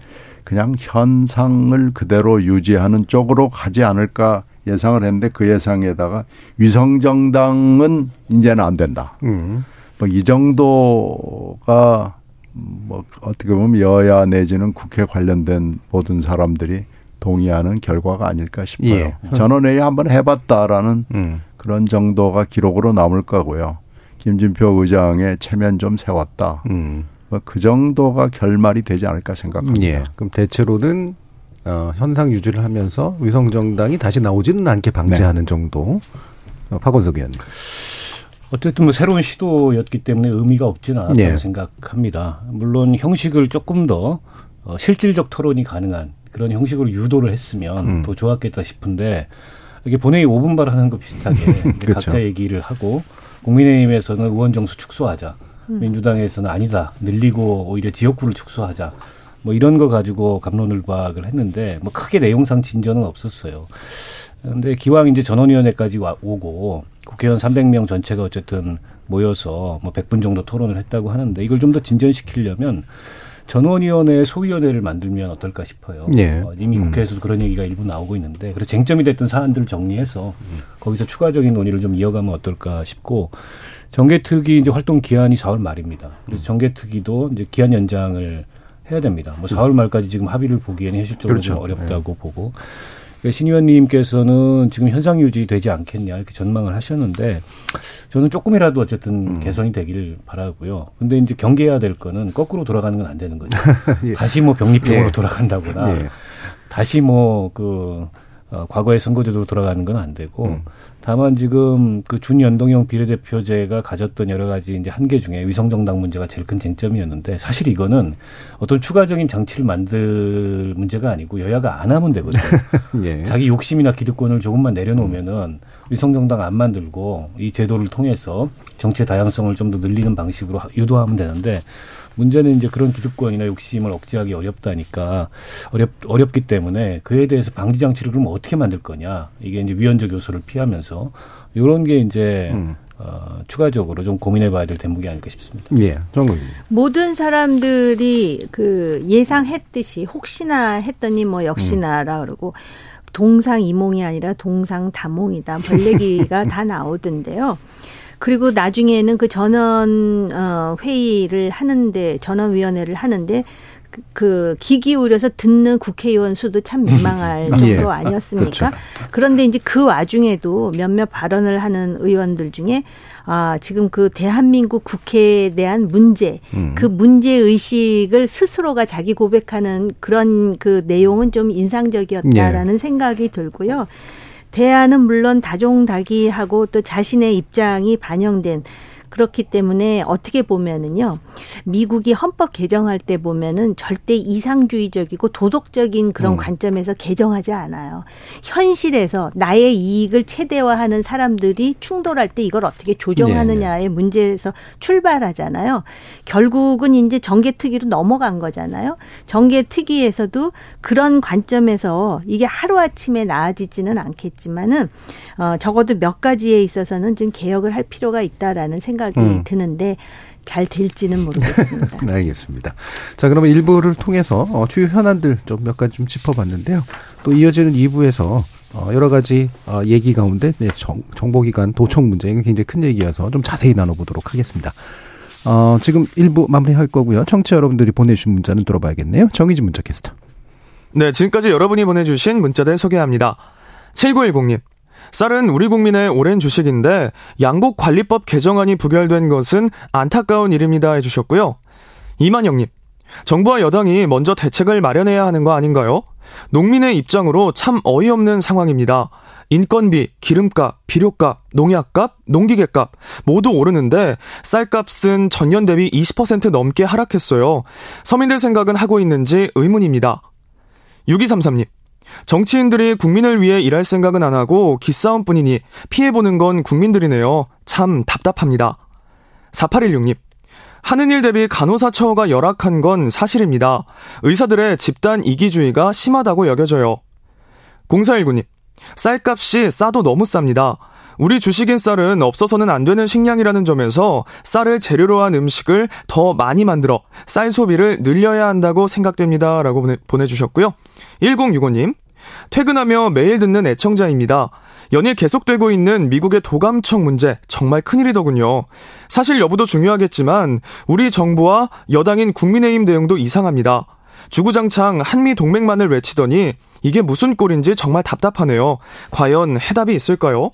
그냥 현상을 그대로 유지하는 쪽으로 가지 않을까 예상을 했는데 그 예상에다가 위성정당은 이제는 안 된다. 음. 뭐이 정도가 뭐 어떻게 보면 여야 내지는 국회 관련된 모든 사람들이 동의하는 결과가 아닐까 싶어요. 예. 전원회의 한번 해봤다라는 음. 그런 정도가 기록으로 남을 거고요. 김진표 의장의 체면 좀 세웠다. 음. 뭐그 정도가 결말이 되지 않을까 생각합니다. 예. 그럼 대체로는 어, 현상 유지를 하면서 위성 정당이 다시 나오지는 않게 방지하는 정도. 어, 박원석 의원님. 어쨌든 뭐 새로운 시도였기 때문에 의미가 없지는 않았다고 네. 생각합니다. 물론 형식을 조금 더 어, 실질적 토론이 가능한 그런 형식으로 유도를 했으면 음. 더 좋았겠다 싶은데 이게 본회의 5분 발언하는 거 비슷하게 그렇죠. 각자 얘기를 하고 국민의힘에서는 의원 정수 축소하자. 음. 민주당에서는 아니다. 늘리고 오히려 지역구를 축소하자. 뭐 이런 거 가지고 감론을박을 했는데 뭐 크게 내용상 진전은 없었어요. 근데 기왕 이제 전원위원회까지 와, 오고 국회의원 300명 전체가 어쨌든 모여서 뭐 100분 정도 토론을 했다고 하는데 이걸 좀 더 진전시키려면 전원위원회 소위원회를 만들면 어떨까 싶어요. 예. 어, 이미 음. 국회에서도 그런 얘기가 일부 나오고 있는데 그래서 쟁점이 됐던 사안들을 정리해서 음. 거기서 추가적인 논의를 좀 이어가면 어떨까 싶고 정개특위 이제 활동 기한이 4월 말입니다. 그래서 음. 정개특위도 이제 기한 연장을 해야 됩니다. 뭐 4월 말까지 지금 합의를 보기에는 현실적으로 그렇죠. 좀 어렵다고 네. 보고 신 의원님께서는 지금 현상 유지되지 않겠냐 이렇게 전망을 하셨는데 저는 조금이라도 어쨌든 음. 개선이 되기를 바라고요. 근데 이제 경계해야 될 거는 거꾸로 돌아가는 건 안 되는 거죠. 예. 다시 뭐 병립형으로 예. 돌아간다거나 예. 다시 뭐그 어, 과거의 선거제도로 돌아가는 건 안 되고 음. 다만 지금 그 준연동형 비례대표제가 가졌던 여러 가지 이제 한계 중에 위성정당 문제가 제일 큰 쟁점이었는데 사실 이거는 어떤 추가적인 장치를 만들 문제가 아니고 여야가 안 하면 되거든요. 예. 자기 욕심이나 기득권을 조금만 내려놓으면은 위성정당 안 만들고 이 제도를 통해서 정치의 다양성을 좀 더 늘리는 방식으로 유도하면 되는데 문제는 이제 그런 기득권이나 욕심을 억제하기 어렵다니까 어렵 어렵기 때문에 그에 대해서 방지 장치를 그럼 어떻게 만들 거냐 이게 이제 위헌적 요소를 피하면서 이런 게 이제 음. 어, 추가적으로 좀 고민해봐야 될 대목이 아닐까 싶습니다. 예, 정국 모든 사람들이 그 예상했듯이 혹시나 했더니 뭐 역시나라 음. 그러고 동상이몽이 아니라 동상다몽이다. 별 얘기가 다 나오던데요. 그리고 나중에는 그 전원 어 회의를 하는데 전원 위원회를 하는데 그, 그 기기울여서 듣는 국회의원 수도 참 민망할 음. 정도 예. 아니었습니까? 그렇죠. 그런데 이제 그 와중에도 몇몇 발언을 하는 의원들 중에 아, 지금 그 대한민국 국회에 대한 문제, 음. 그 문제 의식을 스스로가 자기 고백하는 그런 그 내용은 좀 인상적이었다라는 예. 생각이 들고요. 대안은 물론 다종다기하고 또 자신의 입장이 반영된 그렇기 때문에 어떻게 보면은요. 미국이 헌법 개정할 때 보면은 절대 이상주의적이고 도덕적인 그런 음. 관점에서 개정하지 않아요. 현실에서 나의 이익을 최대화하는 사람들이 충돌할 때 이걸 어떻게 조정하느냐의 네, 네. 문제에서 출발하잖아요. 결국은 이제 정계 특위로 넘어간 거잖아요. 정계 특위에서도 그런 관점에서 이게 하루아침에 나아지지는 않겠지만은 어 적어도 몇 가지에 있어서는 좀 개혁을 할 필요가 있다라는 생각 생각이 음. 드는데 잘 될지는 모르겠습니다. 네, 알겠습니다. 자, 그러면 일부를 통해서 어, 주요 현안들 좀 몇 가지 좀 짚어봤는데요. 또 이어지는 2부에서 어, 여러 가지 어, 얘기 가운데 네, 정, 정보기관 도청 문제 굉장히 큰 얘기여서 좀 자세히 나눠보도록 하겠습니다. 어, 지금 1부 마무리할 거고요. 청취자 여러분들이 보내주신 문자는 들어봐야겠네요. 정의진 문자 캐스터. 네, 지금까지 여러분이 보내주신 문자들 소개합니다. 7910님. 쌀은 우리 국민의 오랜 주식인데 양곡 관리법 개정안이 부결된 것은 안타까운 일입니다 해주셨고요. 이만영님, 정부와 여당이 먼저 대책을 마련해야 하는 거 아닌가요? 농민의 입장으로 참 어이없는 상황입니다. 인건비, 기름값, 비료값, 농약값, 농기계값 모두 오르는데 쌀값은 전년 대비 20% 넘게 하락했어요. 서민들 생각은 하고 있는지 의문입니다. 6233님. 정치인들이 국민을 위해 일할 생각은 안 하고 기싸움뿐이니 피해보는 건 국민들이네요. 참 답답합니다. 4816님. 하는 일 대비 간호사 처우가 열악한 건 사실입니다. 의사들의 집단 이기주의가 심하다고 여겨져요. 0419님. 쌀값이 싸도 너무 쌉니다. 우리 주식인 쌀은 없어서는 안 되는 식량이라는 점에서 쌀을 재료로 한 음식을 더 많이 만들어 쌀 소비를 늘려야 한다고 생각됩니다. 라고 보내, 보내주셨고요. 1065님, 퇴근하며 매일 듣는 애청자입니다. 연일 계속되고 있는 미국의 도감청 문제 정말 큰일이더군요. 사실 여부도 중요하겠지만 우리 정부와 여당인 국민의힘 대응도 이상합니다. 주구장창 한미 동맹만을 외치더니 이게 무슨 꼴인지 정말 답답하네요. 과연 해답이 있을까요?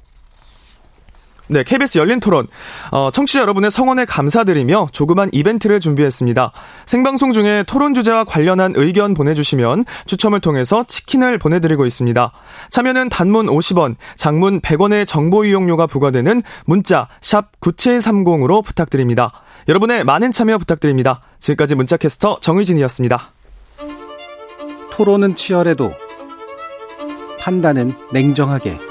네, KBS 열린 토론. 어, 청취자 여러분의 성원에 감사드리며 조그만 이벤트를 준비했습니다. 생방송 중에 토론 주제와 관련한 의견 보내주시면 추첨을 통해서 치킨을 보내드리고 있습니다. 참여는 단문 50원, 장문 100원의 정보 이용료가 부과되는 문자 샵 9730으로 부탁드립니다. 여러분의 많은 참여 부탁드립니다. 지금까지 문자캐스터 정의진이었습니다. 토론은 치열해도 판단은 냉정하게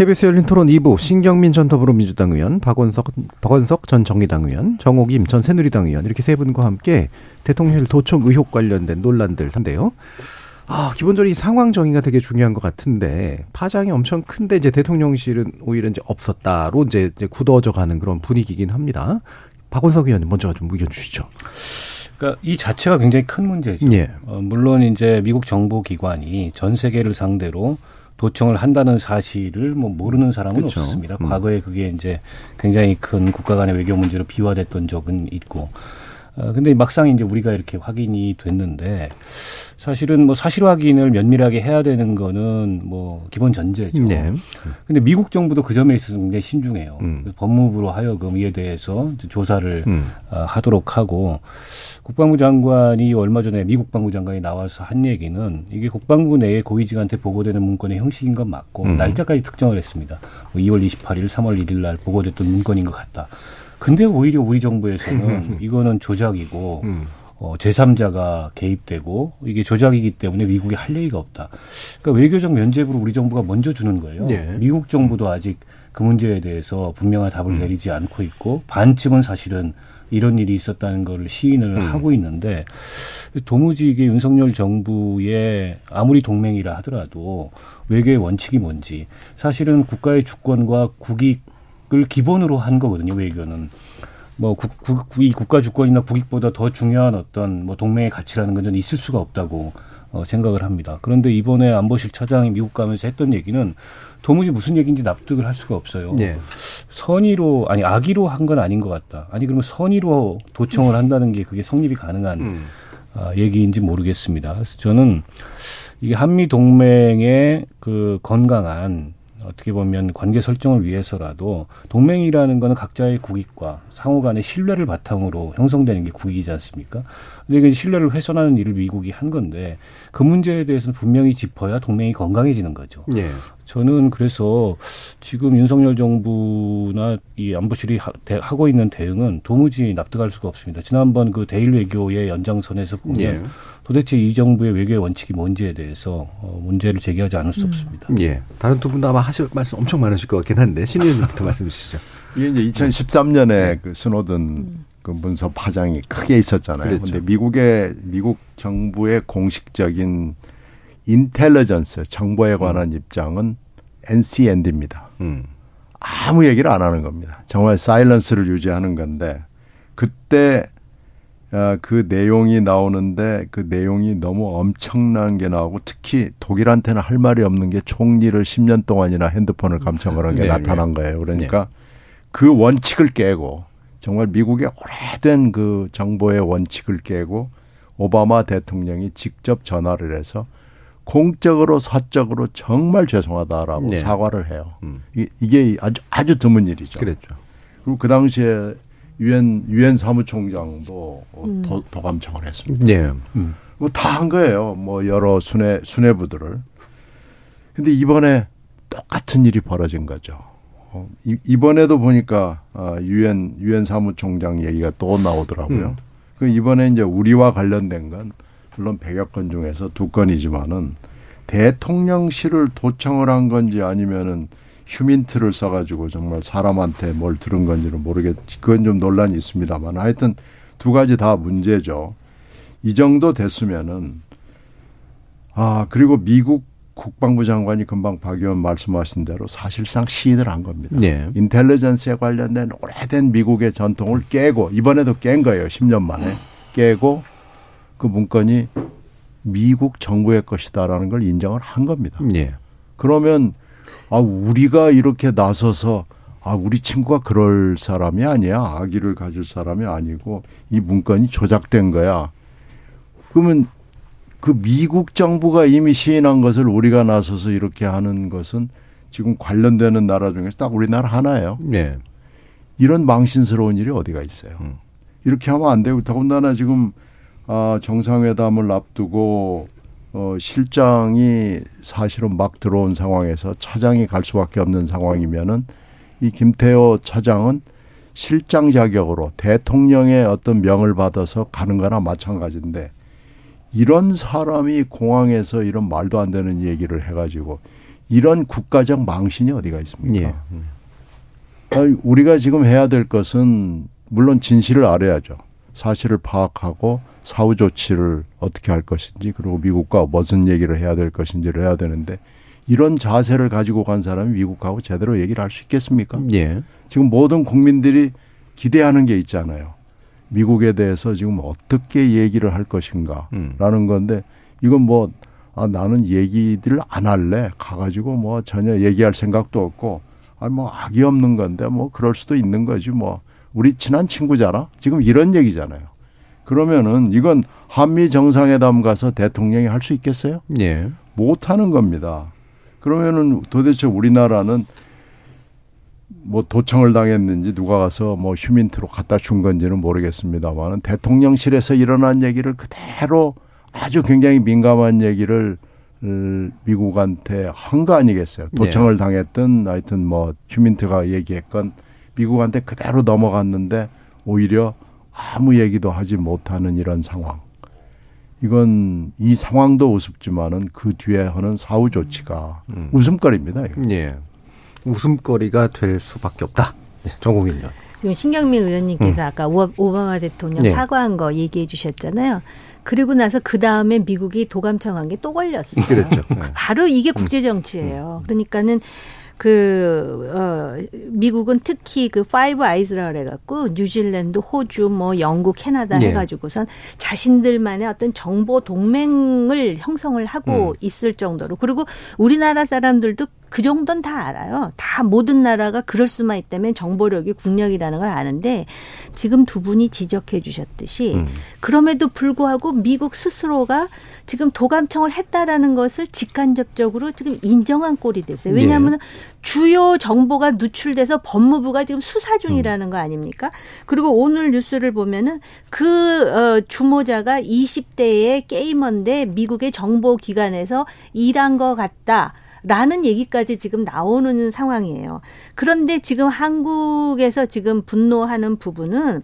KBS 열린 토론 2부 신경민 전 더불어민주당 의원, 박원석, 박원석 전 정의당 의원, 정옥임 전 새누리당 의원 이렇게 세 분과 함께 대통령 도청 의혹 관련된 논란들 한데요. 아, 기본적으로 이 상황 정의가 되게 중요한 것 같은데 파장이 엄청 큰데 이제 대통령실은 오히려 이제 없었다로 이제, 이제 굳어져 가는 그런 분위기긴 합니다. 박원석 의원님 먼저 좀 의견 주시죠. 그러니까 이 자체가 굉장히 큰 문제죠. 예. 어, 물론 이제 미국 정보 기관이 전 세계를 상대로 도청을 한다는 사실을 뭐 모르는 사람은 그쵸. 없었습니다. 음. 과거에 그게 이제 굉장히 큰 국가 간의 외교 문제로 비화됐던 적은 있고. 어, 근데 막상 이제 우리가 이렇게 확인이 됐는데 사실은 뭐 사실 확인을 면밀하게 해야 되는 거는 뭐 기본 전제죠. 네. 근데 미국 정부도 그 점에 있어서 굉장히 신중해요. 음. 법무부로 하여금 이에 대해서 조사를 음. 어, 하도록 하고 국방부 장관이 얼마 전에 미 국방부 장관이 나와서 한 얘기는 이게 국방부 내에 고위직한테 보고되는 문건의 형식인 건 맞고 음. 날짜까지 특정을 했습니다. 뭐 2월 28일, 3월 1일 날 보고됐던 문건인 것 같다. 근데 오히려 우리 정부에서는 이거는 조작이고 음. 어, 제3자가 개입되고 이게 조작이기 때문에 미국이 할 얘기가 없다. 그러니까 외교적 면죄부를 우리 정부가 먼저 주는 거예요. 네. 미국 정부도 아직 그 문제에 대해서 분명한 답을 내리지 않고 있고 반쯤은 사실은 이런 일이 있었다는 걸 시인을 하고 있는데 도무지 이게 윤석열 정부의 아무리 동맹이라 하더라도 외교의 원칙이 뭔지 사실은 국가의 주권과 국익을 기본으로 한 거거든요 외교는 뭐 국, 국, 이 국가 주권이나 국익보다 더 중요한 어떤 뭐 동맹의 가치라는 건전 있을 수가 없다고 어, 생각을 합니다. 그런데 이번에 안보실 차장이 미국 가면서 했던 얘기는 도무지 무슨 얘기인지 납득을 할 수가 없어요. 네. 선의로 아니 악의로 한 건 아닌 것 같다. 아니 그러면 선의로 도청을 한다는 게 그게 성립이 가능한 음. 아, 얘기인지 모르겠습니다. 그래서 저는 이게 한미 동맹의 그 건강한 어떻게 보면 관계 설정을 위해서라도 동맹이라는 거는 각자의 국익과 상호 간의 신뢰를 바탕으로 형성되는 게 국익이지 않습니까? 근데 이게 신뢰를 훼손하는 일을 미국이 한 건데 그 문제에 대해서는 분명히 짚어야 동맹이 건강해지는 거죠. 예. 저는 그래서 지금 윤석열 정부나 이 안보실이 하, 대, 하고 있는 대응은 도무지 납득할 수가 없습니다. 지난번 그 대일 외교의 연장선에서 보면 예. 도대체 이 정부의 외교의 원칙이 뭔지에 대해서 어, 문제를 제기하지 않을 수 없습니다. 예. 다른 두 분도 아마 하실 말씀 엄청 많으실 것 같긴 한데 신 의원님부터 말씀 주시죠. 이게 이제 2013년에 그 스노든 그 문서 파장이 크게 있었잖아요. 그랬죠. 근데 미국의 미국 정부의 공식적인 인텔리전스 정보에 관한 입장은 NCND입니다. 음. 아무 얘기를 안 하는 겁니다. 정말 사일런스를 유지하는 건데 그때 어, 그 내용이 나오는데 그 내용이 너무 엄청난 게 나오고 특히 독일한테는 할 말이 없는 게 총리를 10년 동안이나 핸드폰을 감청하는 게 네, 나타난 거예요. 그러니까 그 원칙을 깨고 정말 미국의 오래된 그 정보의 원칙을 깨고 오바마 대통령이 직접 전화를 해서 공적으로 사적으로 정말 죄송하다라고 네. 사과를 해요. 음. 이- 이게 아주 아주 드문 일이죠. 그랬죠. 그리고 그 당시에 유엔 유엔 사무총장도 도, 도감청을 했습니다. 예. 뭐다 한 거예요. 뭐 여러 순회 순회부들을. 근데 이번에 똑같은 일이 벌어진 거죠. 어, 이- 이번에도 보니까 아, 유엔 유엔 사무총장 얘기가 또 나오더라고요. 음. 그 이번에 이제 우리와 관련된 건 물론 100여 건 중에서 두 건이지만은 대통령실을 도청을 한 건지 아니면은 휴민트를 써가지고 정말 사람한테 뭘 들은 건지는 모르겠지. 그건 좀 논란이 있습니다만 하여튼 두 가지 다 문제죠. 이 정도 됐으면은 아 그리고 미국 국방부 장관이 금방 박 의원 말씀하신 대로 사실상 시인을 한 겁니다. 예. 인텔리전스에 관련된 오래된 미국의 전통을 깨고 이번에도 깬 거예요. 10년 만에 깨고 그 문건이 미국 정부의 것이다라는 걸 인정을 한 겁니다. 예. 그러면 아 우리가 이렇게 나서서 아 우리 친구가 그럴 사람이 아니야 아기를 가질 사람이 아니고 이 문건이 조작된 거야. 그러면 그 미국 정부가 이미 시인한 것을 우리가 나서서 이렇게 하는 것은 지금 관련되는 나라 중에서 딱 우리나라 하나예요. 예. 이런 망신스러운 일이 어디가 있어요. 음. 이렇게 하면 안 되고 더군다나 지금 아, 정상회담을 앞두고 어, 실장이 사실은 막 들어온 상황에서 차장이 갈 수밖에 없는 상황이면은 이 김태호 차장은 실장 자격으로 대통령의 어떤 명을 받아서 가는 거나 마찬가지인데 이런 사람이 공항에서 이런 말도 안 되는 얘기를 해가지고 이런 국가적 망신이 어디가 있습니까? 예. 아니, 우리가 지금 해야 될 것은 물론 진실을 알아야죠. 사실을 파악하고 사후 조치를 어떻게 할 것인지 그리고 미국과 무슨 얘기를 해야 될 것인지를 해야 되는데 이런 자세를 가지고 간 사람이 미국하고 제대로 얘기를 할 수 있겠습니까? 예. 지금 모든 국민들이 기대하는 게 있잖아요. 미국에 대해서 지금 어떻게 얘기를 할 것인가라는 건데 이건 뭐 아, 나는 얘기들 안 할래 가가지고 뭐 전혀 얘기할 생각도 없고 아 뭐 악이 없는 건데 뭐 그럴 수도 있는 거지 뭐 우리 친한 친구잖아 지금 이런 얘기잖아요. 그러면은 이건 한미 정상회담 가서 대통령이 할 수 있겠어요? 예. 못 하는 겁니다. 그러면은 도대체 우리나라는 뭐 도청을 당했는지 누가 가서 뭐 휴민트로 갖다 준 건지는 모르겠습니다만은 대통령실에서 일어난 얘기를 그대로 아주 굉장히 민감한 얘기를 미국한테 한 거 아니겠어요. 도청을 당했든 하여튼 뭐 휴민트가 얘기했건 미국한테 그대로 넘어갔는데 오히려 아무 얘기도 하지 못하는 이런 상황. 이건 이 상황도 우습지만은 그 뒤에 하는 사후 조치가 음. 웃음거리입니다. 이거. 예. 웃음거리가 될 수밖에 없다. 네, 정국인 의 지금 신경민 의원님께서 음. 아까 오바마 대통령 네. 사과한 거 얘기해 주셨잖아요. 그리고 나서 그 다음에 미국이 도감청한 게 또 걸렸어요. 그렇죠. 네. 바로 이게 국제 정치예요. 음. 그러니까는 그, 어, 미국은 특히 그 Five Eyes라 그래갖고 뉴질랜드, 호주, 뭐 영국, 캐나다 네. 해가지고선 자신들만의 어떤 정보 동맹을 형성을 하고 음. 있을 정도로 그리고 우리나라 사람들도 그 정도는 다 알아요. 다 모든 나라가 그럴 수만 있다면 정보력이 국력이라는 걸 아는데 지금 두 분이 지적해 주셨듯이 음. 그럼에도 불구하고 미국 스스로가 지금 도감청을 했다라는 것을 직간접적으로 지금 인정한 꼴이 됐어요. 왜냐하면 네. 주요 정보가 누출돼서 법무부가 지금 수사 중이라는 음. 거 아닙니까? 그리고 오늘 뉴스를 보면은 그 어, 주모자가 20대의 게이머인데 미국의 정보 기관에서 일한 것 같다. 라는 얘기까지 지금 나오는 상황이에요. 그런데 지금 한국에서 지금 분노하는 부분은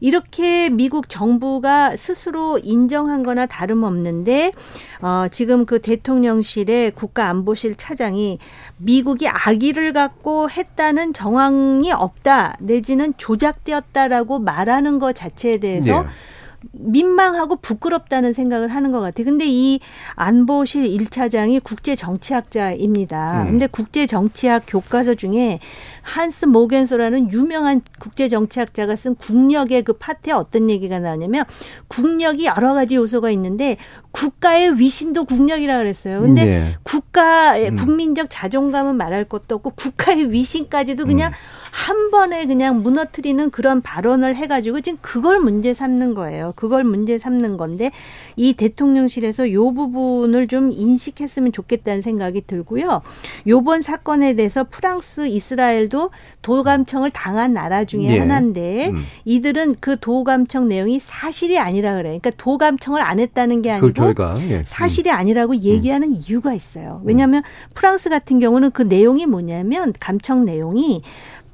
이렇게 미국 정부가 스스로 인정한 거나 다름없는데 어 지금 그 대통령실의 국가안보실 차장이 미국이 악의를 갖고 했다는 정황이 없다 내지는 조작되었다라고 말하는 것 자체에 대해서 네. 민망하고 부끄럽다는 생각을 하는 것 같아요. 근데 이 안보실 1차장이 국제 정치학자입니다. 음. 근데 국제 정치학 교과서 중에 한스 모겐소라는 유명한 국제 정치학자가 쓴 국력의 그 파트에 어떤 얘기가 나냐면 국력이 여러 가지 요소가 있는데 국가의 위신도 국력이라 그랬어요. 근데 네. 국가의 음. 국민적 자존감은 말할 것도 없고 국가의 위신까지도 그냥 음. 한 번에 그냥 무너뜨리는 그런 발언을 해가지고 지금 그걸 문제 삼는 거예요. 그걸 문제 삼는 건데 이 대통령실에서 요 부분을 좀 인식했으면 좋겠다는 생각이 들고요. 요번 사건에 대해서 프랑스, 이스라엘도 도감청을 당한 나라 중에 예. 하나인데 음. 이들은 그 도감청 내용이 사실이 아니라 그래요. 그러니까 도감청을 안 했다는 게그 아니고 그 예. 사실이 아니라고 음. 얘기하는 음. 이유가 있어요. 왜냐하면 프랑스 같은 경우는 그 내용이 뭐냐면 감청 내용이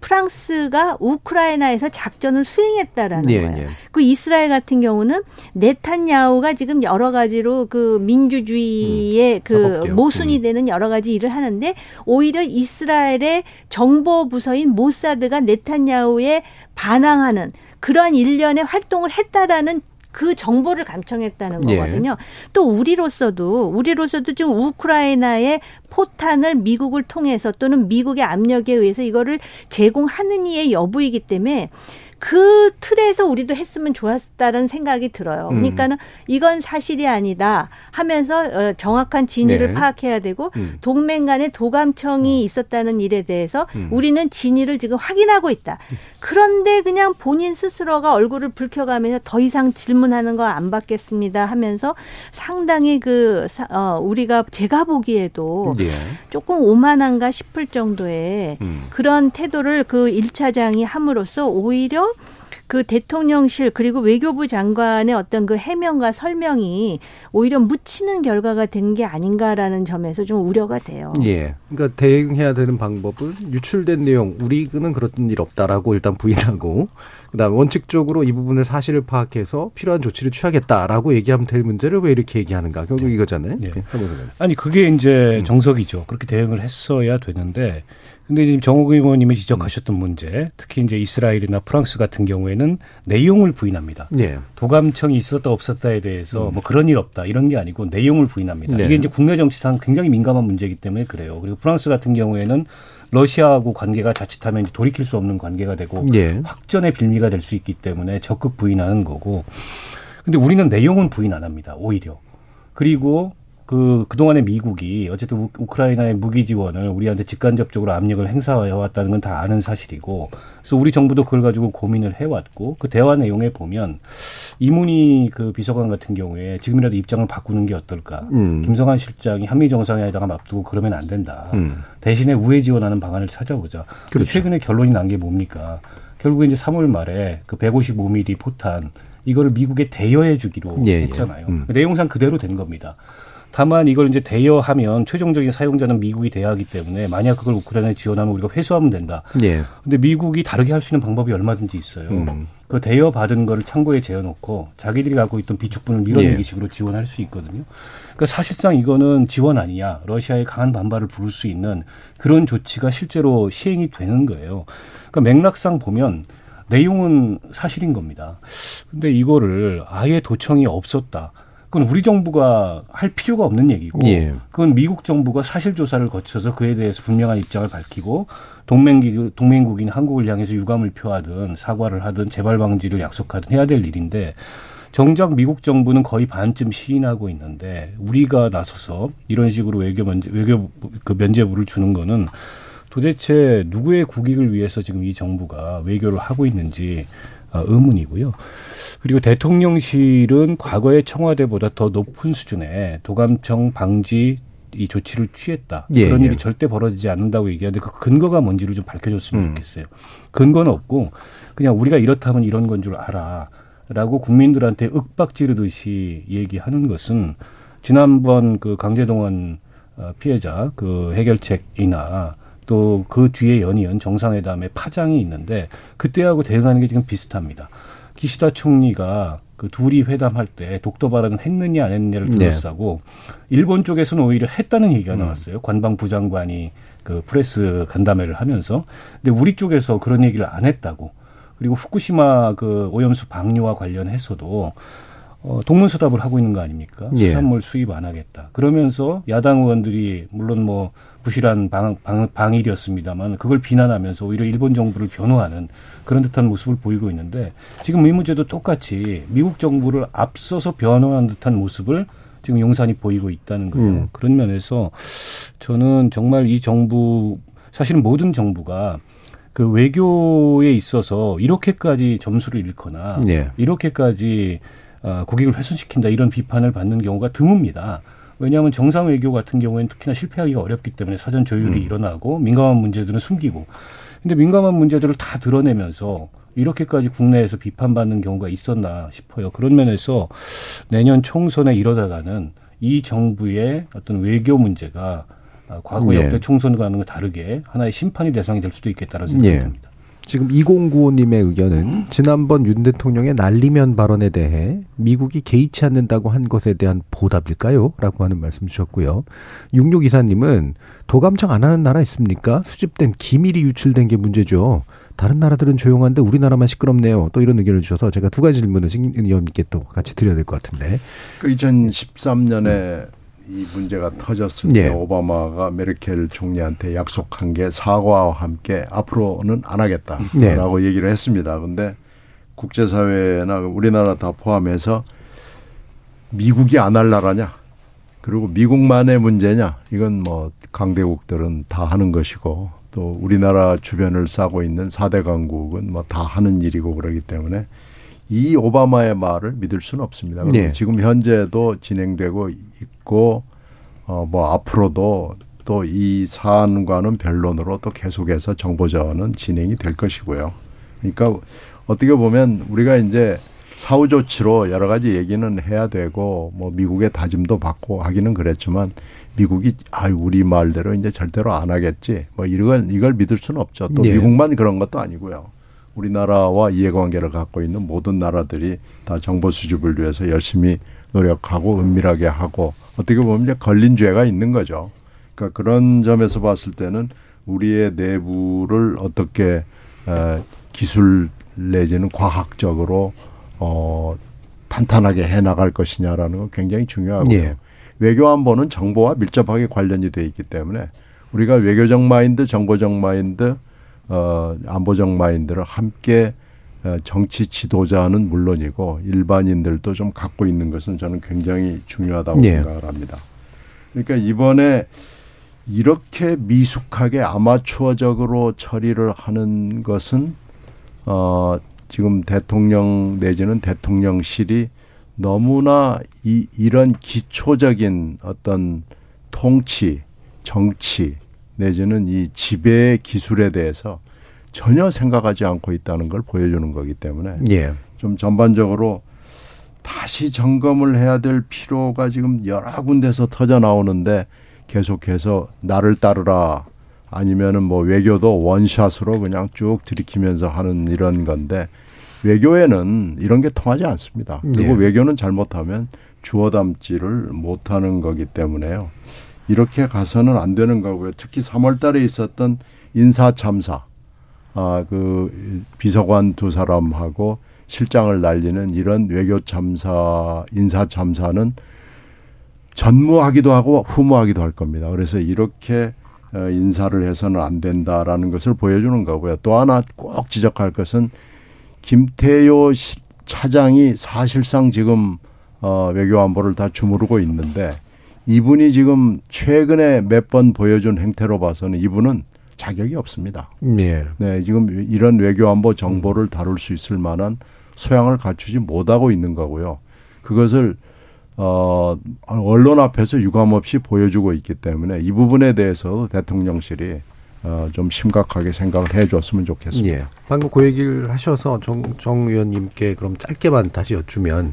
프랑스가 우크라이나에서 작전을 수행했다라는 예, 거예요. 예. 그 이스라엘 같은 경우는 네탄야후가 지금 여러 가지로 그 민주주의의 음, 그 모순이 음. 되는 여러 가지 일을 하는데 오히려 이스라엘의 정보 부서인 모사드가 네탄야후에 반항하는 그러한 일련의 활동을 했다라는 그 정보를 감청했다는 예. 거거든요. 예. 또 우리로서도 우리로서도 지금 우크라이나의 포탄을 미국을 통해서 또는 미국의 압력에 의해서 이거를 제공하는 이의 여부이기 때문에 그 틀에서 우리도 했으면 좋았다는 생각이 들어요. 음. 그러니까는 이건 사실이 아니다 하면서 어, 정확한 진위를 네. 파악해야 되고 음. 동맹 간에 도감청이 음. 있었다는 일에 대해서 음. 우리는 진위를 지금 확인하고 있다. 그런데 그냥 본인 스스로가 얼굴을 붉혀가면서 더 이상 질문하는 거 안 받겠습니다 하면서 상당히 그 어, 우리가 제가 보기에도 네. 조금 오만한가 싶을 정도의 음. 그런 태도를 그 1차장이 함으로써 오히려 그 대통령실 그리고 외교부 장관의 어떤 그 해명과 설명이 오히려 묻히는 결과가 된 게 아닌가라는 점에서 좀 우려가 돼요. 예. 그러니까 대응해야 되는 방법은 유출된 내용 우리는 그런 일 없다라고 일단 부인하고 그다음 원칙적으로 이 부분을 사실을 파악해서 필요한 조치를 취하겠다라고 얘기하면 될 문제를 왜 이렇게 얘기하는가 결국 네. 이거잖아요. 네. 네. 아니 그게 이제 음. 정석이죠. 그렇게 대응을 했어야 되는데 근데 지금 정옥 의원님이 지적하셨던 문제, 특히 이제 이스라엘이나 프랑스 같은 경우에는 내용을 부인합니다. 예. 도감청이 있었다 없었다에 대해서 뭐 그런 일 없다 이런 게 아니고 내용을 부인합니다. 음. 네. 이게 이제 국내 정치상 굉장히 민감한 문제이기 때문에 그래요. 그리고 프랑스 같은 경우에는 러시아하고 관계가 자칫하면 이제 돌이킬 수 없는 관계가 되고 예. 확전의 빌미가 될 수 있기 때문에 적극 부인하는 거고. 근데 우리는 내용은 부인 안 합니다. 오히려. 그리고 그, 그동안에 미국이 어쨌든 우- 우크라이나의 무기 지원을 우리한테 직간접적으로 압력을 행사해 왔다는 건 다 아는 사실이고. 그래서 우리 정부도 그걸 가지고 고민을 해왔고 그 대화 내용에 보면 이문희 그 비서관 같은 경우에 지금이라도 입장을 바꾸는 게 어떨까. 음. 김성한 실장이 한미 정상회담 앞두고 그러면 안 된다. 음. 대신에 우회 지원하는 방안을 찾아보자. 그렇죠. 최근에 결론이 난 게 뭡니까? 결국에 이제 3월 말에 그 155mm 포탄 이거를 미국에 대여해 주기로 예, 예. 했잖아요. 음. 내용상 그대로 된 겁니다. 다만 이걸 이제 대여하면 최종적인 사용자는 미국이 대여하기 때문에 만약 그걸 우크라이나에 지원하면 우리가 회수하면 된다. 예. 근데 미국이 다르게 할 수 있는 방법이 얼마든지 있어요. 음. 그 대여 받은 거를 창고에 재어놓고 자기들이 갖고 있던 비축분을 밀어내기 예. 식으로 지원할 수 있거든요. 그러니까 사실상 이거는 지원 아니냐. 러시아의 강한 반발을 부를 수 있는 그런 조치가 실제로 시행이 되는 거예요. 그러니까 맥락상 보면 내용은 사실인 겁니다. 근데 이거를 아예 도청이 없었다. 그건 우리 정부가 할 필요가 없는 얘기고 예. 그건 미국 정부가 사실 조사를 거쳐서 그에 대해서 분명한 입장을 밝히고 동맹국 동맹국인 한국을 향해서 유감을 표하든 사과를 하든 재발 방지를 약속하든 해야 될 일인데 정작 미국 정부는 거의 반쯤 시인하고 있는데 우리가 나서서 이런 식으로 외교 면제 외교 그 면제부를 주는 거는 도대체 누구의 국익을 위해서 지금 이 정부가 외교를 하고 있는지 어, 의문이고요. 그리고 대통령실은 과거의 청와대보다 더 높은 수준의 도감청 방지 이 조치를 취했다. 예, 그런 예. 일이 절대 벌어지지 않는다고 얘기하는데 그 근거가 뭔지를 좀 밝혀줬으면 음. 좋겠어요. 근거는 없고 그냥 우리가 이렇다면 이런 건 줄 알아. 라고 국민들한테 윽박 지르듯이 얘기하는 것은 지난번 그 강제동원 어, 피해자 그 해결책이나 또 그 뒤에 연이은 정상회담의 파장이 있는데 그때하고 대응하는 게 지금 비슷합니다. 기시다 총리가 그 둘이 회담할 때 독도 발언을 했느냐 안 했느냐를 네. 둘러싸고 일본 쪽에서는 오히려 했다는 얘기가 나왔어요. 관방부 장관이 그 프레스 간담회를 하면서 근데 우리 쪽에서 그런 얘기를 안 했다고 그리고 후쿠시마 그 오염수 방류와 관련해서도 어, 동문서답을 하고 있는 거 아닙니까? 예. 수산물 수입 안 하겠다. 그러면서 야당 의원들이 물론 뭐 부실한 방, 방, 방일이었습니다만 그걸 비난하면서 오히려 일본 정부를 변호하는 그런 듯한 모습을 보이고 있는데 지금 이 문제도 똑같이 미국 정부를 앞서서 변호하는 듯한 모습을 지금 용산이 보이고 있다는 거예요. 음. 그런 면에서 저는 정말 이 정부 사실은 모든 정부가 그 외교에 있어서 이렇게까지 점수를 잃거나 예. 이렇게까지 어, 국익을 훼손시킨다 이런 비판을 받는 경우가 드뭅니다. 왜냐하면 정상 외교 같은 경우에는 특히나 실패하기가 어렵기 때문에 사전 조율이 일어나고 민감한 문제들은 숨기고 근데 민감한 문제들을 다 드러내면서 이렇게까지 국내에서 비판받는 경우가 있었나 싶어요. 그런 면에서 내년 총선에 이러다가는 이 정부의 어떤 외교 문제가 아, 과거 예. 역대 총선과는 다르게 하나의 심판의 대상이 될 수도 있겠다는 생각이 예. 듭니다. 지금 2095님의 의견은 지난번 윤 대통령의 날리면 발언에 대해 미국이 개의치 않는다고 한 것에 대한 보답일까요? 라고 하는 말씀 주셨고요. 6624님은 도감청 안 하는 나라 있습니까? 수집된 기밀이 유출된 게 문제죠. 다른 나라들은 조용한데 우리나라만 시끄럽네요. 또 이런 의견을 주셔서 제가 두 가지 질문을 신 의원님께 또 같이 드려야 될 것 같은데. 그 2013년에 이 문제가 터졌을 때 예. 오바마가 메르켈 총리한테 약속한 게 사과와 함께 앞으로는 안 네. 하겠다라고 얘기를 했습니다. 근데 국제사회나 우리나라 다 포함해서 미국이 안 할 나라냐? 그리고 미국만의 문제냐? 이건 뭐 강대국들은 다 하는 것이고 또 우리나라 주변을 싸고 있는 4대 강국은 뭐 다 하는 일이고 그러기 때문에 이 오바마의 말을 믿을 수는 없습니다. 네. 지금 현재도 진행되고 있고 어 뭐 앞으로도 또 이 사안과는 변론으로 또 계속해서 정보 자원은 진행이 될 것이고요. 그러니까 어떻게 보면 우리가 이제 사후 조치로 여러 가지 얘기는 해야 되고 뭐 미국의 다짐도 받고 하기는 그랬지만 미국이 아 우리 말대로 이제 절대로 안 하겠지 뭐 이걸 이걸 믿을 수는 없죠. 또 예. 미국만 그런 것도 아니고요. 우리나라와 이해관계를 갖고 있는 모든 나라들이 다 정보 수집을 위해서 열심히 노력하고 은밀하게 하고 어떻게 보면 이제 걸린 죄가 있는 거죠. 그러니까 그런 점에서 봤을 때는 우리의 내부를 어떻게 어, 기술 내지는 과학적으로 어, 탄탄하게 해 나갈 것이냐라는 건 굉장히 중요하고요. 예. 외교 안보는 정보와 밀접하게 관련이 돼 있기 때문에 우리가 외교적 마인드, 정보적 마인드, 어, 안보적 마인드를 함께 어, 정치 지도자는 물론이고 일반인들도 좀 갖고 있는 것은 저는 굉장히 중요하다고 예. 생각을 합니다. 그러니까 이번에 이렇게 미숙하게 아마추어적으로 처리를 하는 것은 어 지금 대통령 내지는 대통령실이 너무나 이 이런 기초적인 어떤 통치, 정치 내지는 이 지배 기술에 대해서 전혀 생각하지 않고 있다는 걸 보여주는 거기 때문에 예. 좀 전반적으로 다시 점검을 해야 될 필요가 지금 여러 군데서 터져 나오는데 계속해서 나를 따르라 아니면은 뭐 외교도 원샷으로 그냥 쭉 들이키면서 하는 이런 건데 외교에는 이런 게 통하지 않습니다. 그리고 네. 외교는 잘못하면 주워 담지를 못하는 거기 때문에요. 이렇게 가서는 안 되는 거고요. 특히 3월 달에 있었던 인사 참사, 아, 그 비서관 두 사람하고 실장을 날리는 이런 외교 참사, 인사 참사는 전무하기도 하고 후무하기도 할 겁니다. 그래서 이렇게 어, 인사를 해서는 안 된다라는 것을 보여주는 거고요. 또 하나 꼭 지적할 것은 김태효 시- 차장이 사실상 지금 어, 외교안보를 다 주무르고 있는데 이분이 지금 최근에 몇 번 보여준 행태로 봐서는 이분은 자격이 없습니다. 예. 네, 지금 이런 외교안보 정보를 다룰 수 있을 만한 소양을 갖추지 못하고 있는 거고요. 그것을 어 언론 앞에서 유감없이 보여주고 있기 때문에 이 부분에 대해서 대통령실이 어좀 심각하게 생각을 해줬으면 좋겠습니다. 예. 방금 그 얘기를 하셔서 정, 정 의원님께 그럼 짧게만 다시 여쭈면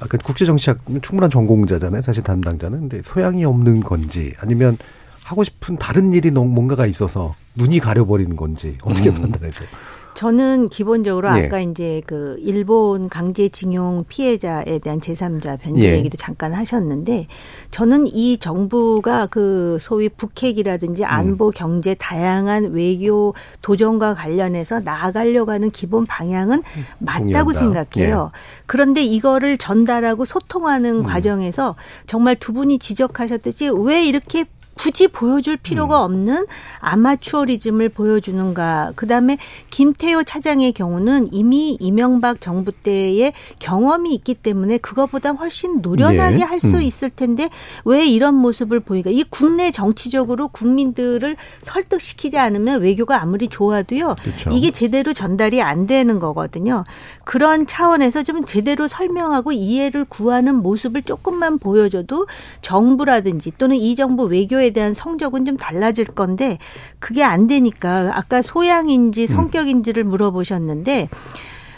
아까 국제정치학 충분한 전공자잖아요. 사실 담당자는. 근데 소양이 없는 건지 아니면 하고 싶은 다른 일이 뭔가가 있어서 눈이 가려버리는 건지 어떻게 판단하세요? 저는 기본적으로 예. 아까 이제 그 일본 강제징용 피해자에 대한 제3자 변제 예. 얘기도 잠깐 하셨는데 저는 이 정부가 그 소위 북핵이라든지 음. 안보 경제 다양한 외교 도전과 관련해서 나아가려고 하는 기본 방향은 맞다고 동의한다. 생각해요. 예. 그런데 이거를 전달하고 소통하는 음. 과정에서 정말 두 분이 지적하셨듯이 왜 이렇게 굳이 보여줄 음. 필요가 없는 아마추어리즘을 보여주는가. 그 다음에 김태효 차장의 경우는 이미 이명박 정부 때의 경험이 있기 때문에 그거보다 훨씬 노련하게 네. 할수 음. 있을 텐데 왜 이런 모습을 보이가? 이 국내 정치적으로 국민들을 설득시키지 않으면 외교가 아무리 좋아도요. 그렇죠. 이게 제대로 전달이 안 되는 거거든요. 그런 차원에서 좀 제대로 설명하고 이해를 구하는 모습을 조금만 보여줘도 정부라든지 또는 이 정부 외교에 대한 성적은 좀 달라질 건데 그게 안 되니까 아까 소양인지 성격인지를 물어보셨는데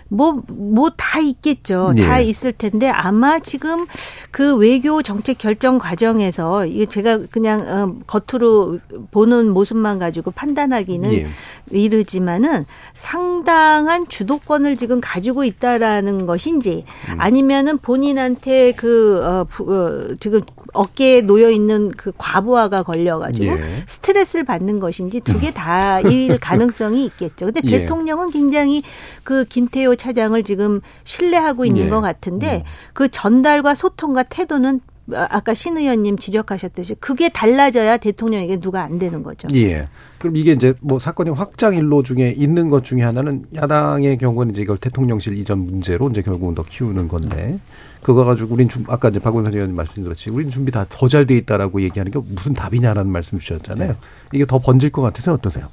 뭐, 뭐 다 있겠죠. 예. 다 있을 텐데 아마 지금 그 외교 정책 결정 과정에서 이게 제가 그냥 어, 겉으로 보는 모습만 가지고 판단하기는 예. 이르지만은 상당한 주도권을 지금 가지고 있다라는 것인지 아니면은 본인한테 그 어, 부, 어, 지금 어깨에 놓여 있는 그 과부하가 걸려가지고 예. 스트레스를 받는 것인지 두 개 다일 가능성이 있겠죠. 근데 예. 대통령은 굉장히 그 김태효 차장을 지금 신뢰하고 있는 예. 것 같은데 그 전달과 소통과 태도는 아까 신 의원님 지적하셨듯이 그게 달라져야 대통령에게 누가 안 되는 거죠. 예. 그럼 이게 이제 뭐 사건의 확장 일로 중에 있는 것 중에 하나는 야당의 경우는 이제 이걸 대통령실 이전 문제로 이제 결국은 더 키우는 건데 그거 가지고 우린 준 아까 이제 박원선 의원님 말씀드렸지 우린 준비 다 더 잘 돼 있다라고 얘기하는 게 무슨 답이냐라는 말씀 주셨잖아요. 이게 더 번질 것 같아서 어떠세요?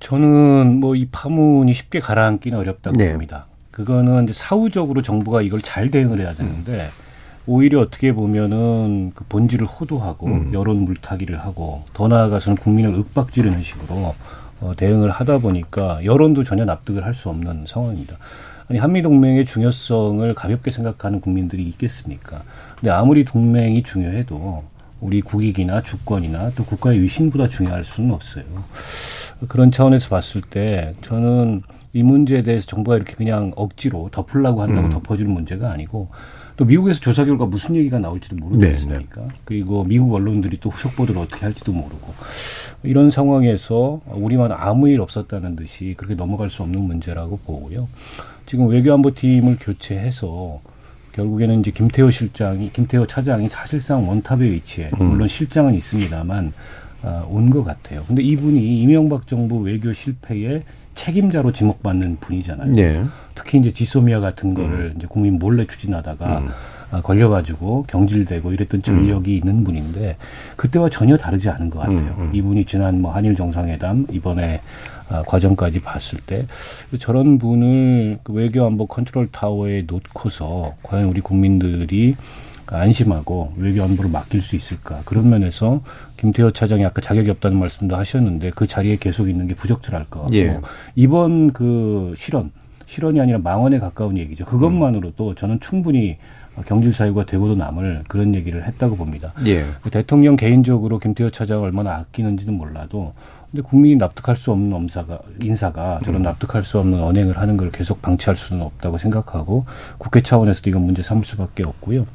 저는 뭐 이 파문이 쉽게 가라앉기는 어렵다고 네. 봅니다. 그거는 이제 사후적으로 정부가 이걸 잘 대응을 해야 되는데 오히려 어떻게 보면은 그 본질을 호도하고 음. 여론 물타기를 하고 더 나아가서는 국민을 윽박지르는 식으로 어, 대응을 하다 보니까 여론도 전혀 납득을 할 수 없는 상황입니다. 아니 한미 동맹의 중요성을 가볍게 생각하는 국민들이 있겠습니까? 근데 아무리 동맹이 중요해도 우리 국익이나 주권이나 또 국가의 위신보다 중요할 수는 없어요. 그런 차원에서 봤을 때 저는 이 문제에 대해서 정부가 이렇게 그냥 억지로 덮으려고 한다고 음. 덮어주는 문제가 아니고 또 미국에서 조사 결과 무슨 얘기가 나올지도 모르겠습니까? 네, 네. 그리고 미국 언론들이 또 후속 보도를 어떻게 할지도 모르고 이런 상황에서 우리만 아무 일 없었다는 듯이 그렇게 넘어갈 수 없는 문제라고 보고요. 지금 외교안보팀을 교체해서 결국에는 이제 김태호 실장이 김태호 차장이 사실상 원탑에 위치해 음. 물론 실장은 있습니다만 아, 온 것 같아요. 근데 이분이 이명박 정부 외교 실패의 책임자로 지목받는 분이잖아요. 네. 특히 이제 지소미아 같은 거를 음. 이제 국민 몰래 추진하다가 음. 아, 걸려가지고 경질되고 이랬던 전력이 음. 있는 분인데 그때와 전혀 다르지 않은 것 같아요. 음, 음. 이분이 지난 뭐 한일 정상회담 이번에 아, 과정까지 봤을 때 저런 분을 그 외교 안보 컨트롤 타워에 놓고서 과연 우리 국민들이 안심하고 외교 안보를 맡길 수 있을까 그런 면에서 김태호 차장이 아까 자격이 없다는 말씀도 하셨는데 그 자리에 계속 있는 게 부적절할 것 같고 예. 이번 그 실언 실언이 아니라 망언에 가까운 얘기죠 그것만으로도 저는 충분히 경질 사유가 되고도 남을 그런 얘기를 했다고 봅니다. 예. 그 대통령 개인적으로 김태호 차장을 얼마나 아끼는지는 몰라도 근데 국민이 납득할 수 없는 엄사가 인사가 저런 음. 납득할 수 없는 언행을 하는 걸 계속 방치할 수는 없다고 생각하고 국회 차원에서도 이건 문제 삼을 수밖에 없고요.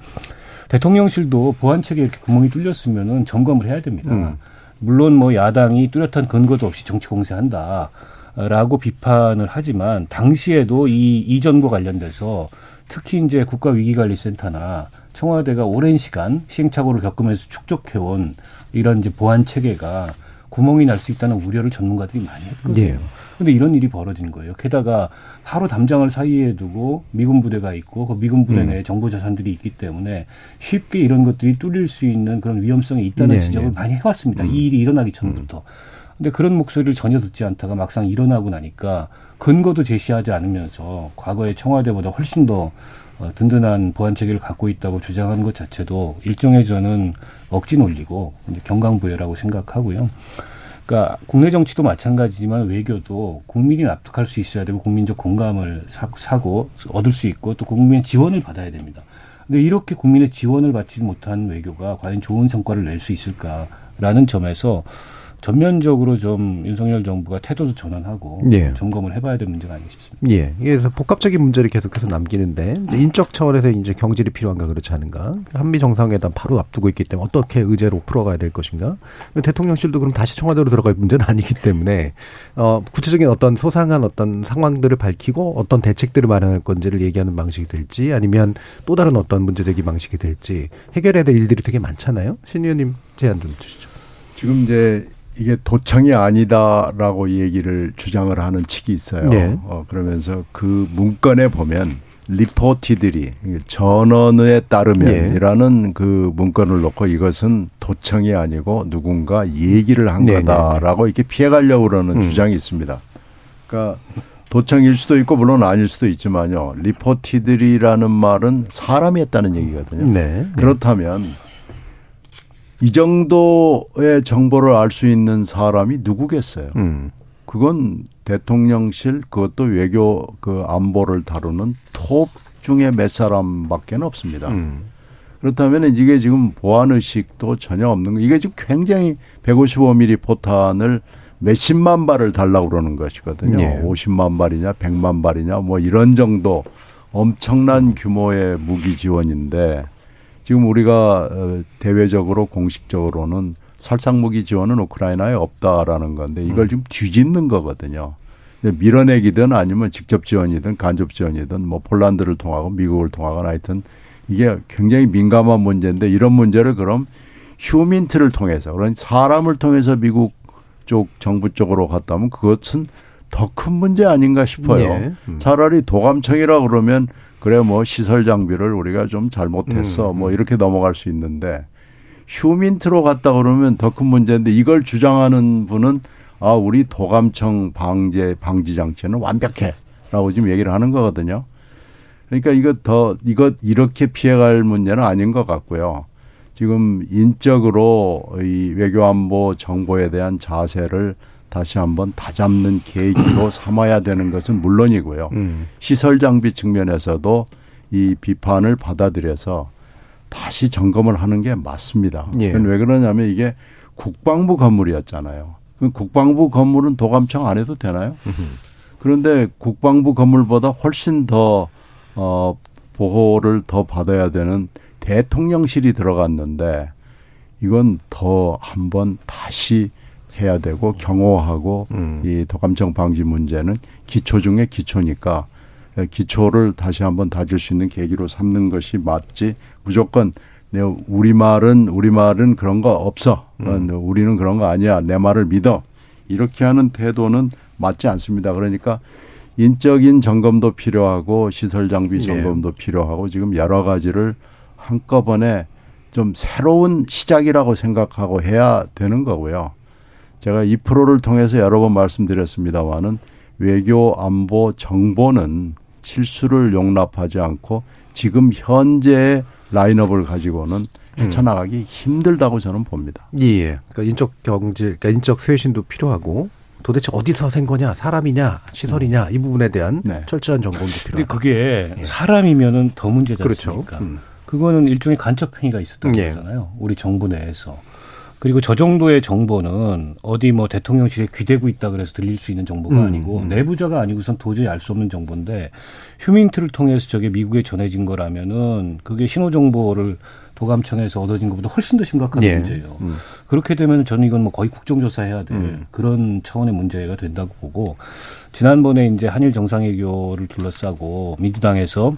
대통령실도 보안책에 이렇게 구멍이 뚫렸으면은 점검을 해야 됩니다. 음. 물론 뭐 야당이 뚜렷한 근거도 없이 정치 공세한다. 라고 비판을 하지만 당시에도 이 이전과 관련돼서 특히 이제 국가위기관리센터나 청와대가 오랜 시간 시행착오를 겪으면서 축적해온 이런 이제 보안 체계가 구멍이 날 수 있다는 우려를 전문가들이 많이 했거든요. 예. 근데 이런 일이 벌어진 거예요. 게다가 하루 담장을 사이에 두고 미군 부대가 있고 그 미군 부대 음. 내에 정보 자산들이 있기 때문에 쉽게 이런 것들이 뚫릴 수 있는 그런 위험성이 있다는 네, 지적을 네. 많이 해왔습니다. 음. 이 일이 일어나기 전부터. 음. 근데 그런 목소리를 전혀 듣지 않다가 막상 일어나고 나니까 근거도 제시하지 않으면서 과거의 청와대보다 훨씬 더 어, 든든한 보안 체계를 갖고 있다고 주장하는 것 자체도 일종의 저는 억지 논리고 경강부여라고 생각하고요. 그러니까 국내 정치도 마찬가지지만 외교도 국민이 납득할 수 있어야 되고 국민적 공감을 사고 얻을 수 있고 또 국민의 지원을 받아야 됩니다. 근데 이렇게 국민의 지원을 받지 못한 외교가 과연 좋은 성과를 낼 수 있을까라는 점에서 전면적으로 좀 윤석열 정부가 태도도 전환하고 예. 점검을 해봐야 될 문제가 아닌가 싶습니다. 예. 그래서 복합적인 문제를 계속해서 남기는데 인적 차원에서 이제 경질이 필요한가 그렇지 않은가? 한미 정상회담 바로 앞두고 있기 때문에 어떻게 의제로 풀어가야 될 것인가? 대통령실도 그럼 다시 청와대로 들어갈 문제는 아니기 때문에 어 구체적인 어떤 소상한 어떤 상황들을 밝히고 어떤 대책들을 마련할 건지를 얘기하는 방식이 될지 아니면 또 다른 어떤 문제제기 방식이 될지 해결해야 될 일들이 되게 많잖아요. 신 의원님 제안 좀 주시죠. 지금 이제 이게 도청이 아니다라고 얘기를 주장을 하는 측이 있어요. 네. 어, 그러면서 그 문건에 보면 리포티들이 전언에 따르면이라는 네. 그 문건을 놓고 이것은 도청이 아니고 누군가 얘기를 한 네, 네, 네. 거다라고 이렇게 피해가려고 그러는 음. 주장이 있습니다. 그러니까 도청일 수도 있고 물론 아닐 수도 있지만요. 리포티들이라는 말은 사람이 했다는 얘기거든요. 네. 그렇다면 이 정도의 정보를 알 수 있는 사람이 누구겠어요? 음. 그건 대통령실 그것도 외교 그 안보를 다루는 톱 중에 몇 사람밖에 없습니다. 음. 그렇다면 이게 지금 보안 의식도 전혀 없는 거. 이게 지금 굉장히 155mm 포탄을 몇십만 발을 달라고 그러는 것이거든요. 네. 50만 발이냐, 100만 발이냐, 뭐 이런 정도 엄청난 규모의 무기 지원인데 지금 우리가 어, 대외적으로 공식적으로는 살상무기 지원은 우크라이나에 없다라는 건데 이걸 음. 지금 뒤집는 거거든요. 밀어내기든 아니면 직접 지원이든 간접 지원이든 뭐 폴란드를 통하고 미국을 통하거나 하여튼 이게 굉장히 민감한 문제인데 이런 문제를 그럼 휴민트를 통해서 그런 사람을 통해서 미국 쪽 정부 쪽으로 갔다면 그것은 더 큰 문제 아닌가 싶어요. 네. 음. 차라리 도감청이라 그러면 그래 뭐 시설 장비를 우리가 좀 잘못했어 음. 뭐 음. 이렇게 넘어갈 수 있는데 휴민트로 갔다 그러면 더 큰 문제인데 이걸 주장하는 분은 아 우리 도감청 방제 방지 장치는 완벽해라고 지금 얘기를 하는 거거든요. 그러니까 이거 더 이거 이렇게 피해갈 문제는 아닌 것 같고요. 지금 인적으로 이 외교안보 정보에 대한 자세를 다시 한번 다잡는 계기로 삼아야 되는 것은 물론이고요. 음. 시설 장비 측면에서도 이 비판을 받아들여서 다시 점검을 하는 게 맞습니다. 예. 그건 왜 그러냐면 이게 국방부 건물이었잖아요. 국방부 건물은 도감청 안 해도 되나요? 그런데 국방부 건물보다 훨씬 더 어, 보호를 더 받아야 되는 대통령실이 들어갔는데 이건 더 한번 다시 해야 되고 경호하고 음. 이 도감청 방지 문제는 기초 중에 기초니까 기초를 다시 한번 다질 수 있는 계기로 삼는 것이 맞지. 무조건 내 우리 말은 우리 말은 그런 거 없어. 어, 우리는 그런 거 아니야. 내 말을 믿어. 이렇게 하는 태도는 맞지 않습니다. 그러니까 인적인 점검도 필요하고 시설 장비 예. 점검도 필요하고 지금 여러 가지를 한꺼번에 좀 새로운 시작이라고 생각하고 해야 되는 거고요. 제가 이 프로를 통해서 여러 번 말씀드렸습니다마는 외교 안보 정보는 실수를 용납하지 않고 지금 현재의 라인업을 가지고는 헤쳐나가기 힘들다고 저는 봅니다. 예. 그러니까 인적 경제, 그러니까 인적 쇄신도 필요하고 도대체 어디서 생 거냐, 사람이냐, 시설이냐 이 부분에 대한 네. 철저한 점검도 필요하다. 그게 예. 사람이면은 더 문제지 그렇죠. 않습니까? 음. 그거는 일종의 간첩 행위가 있었던 예. 거잖아요. 우리 정부 내에서. 그리고 저 정도의 정보는 어디 뭐 대통령실에 귀대고 있다 그래서 들릴 수 있는 정보가 음, 아니고 음. 내부자가 아니고선 도저히 알 수 없는 정보인데 휴민트를 통해서 저게 미국에 전해진 거라면은 그게 신호 정보를 도감청에서 얻어진 것보다 훨씬 더 심각한 예. 문제예요. 음. 그렇게 되면 저는 이건 뭐 거의 국정조사해야 될 음. 그런 차원의 문제가 된다고 보고 지난번에 이제 한일 정상회교를 둘러싸고 민주당에서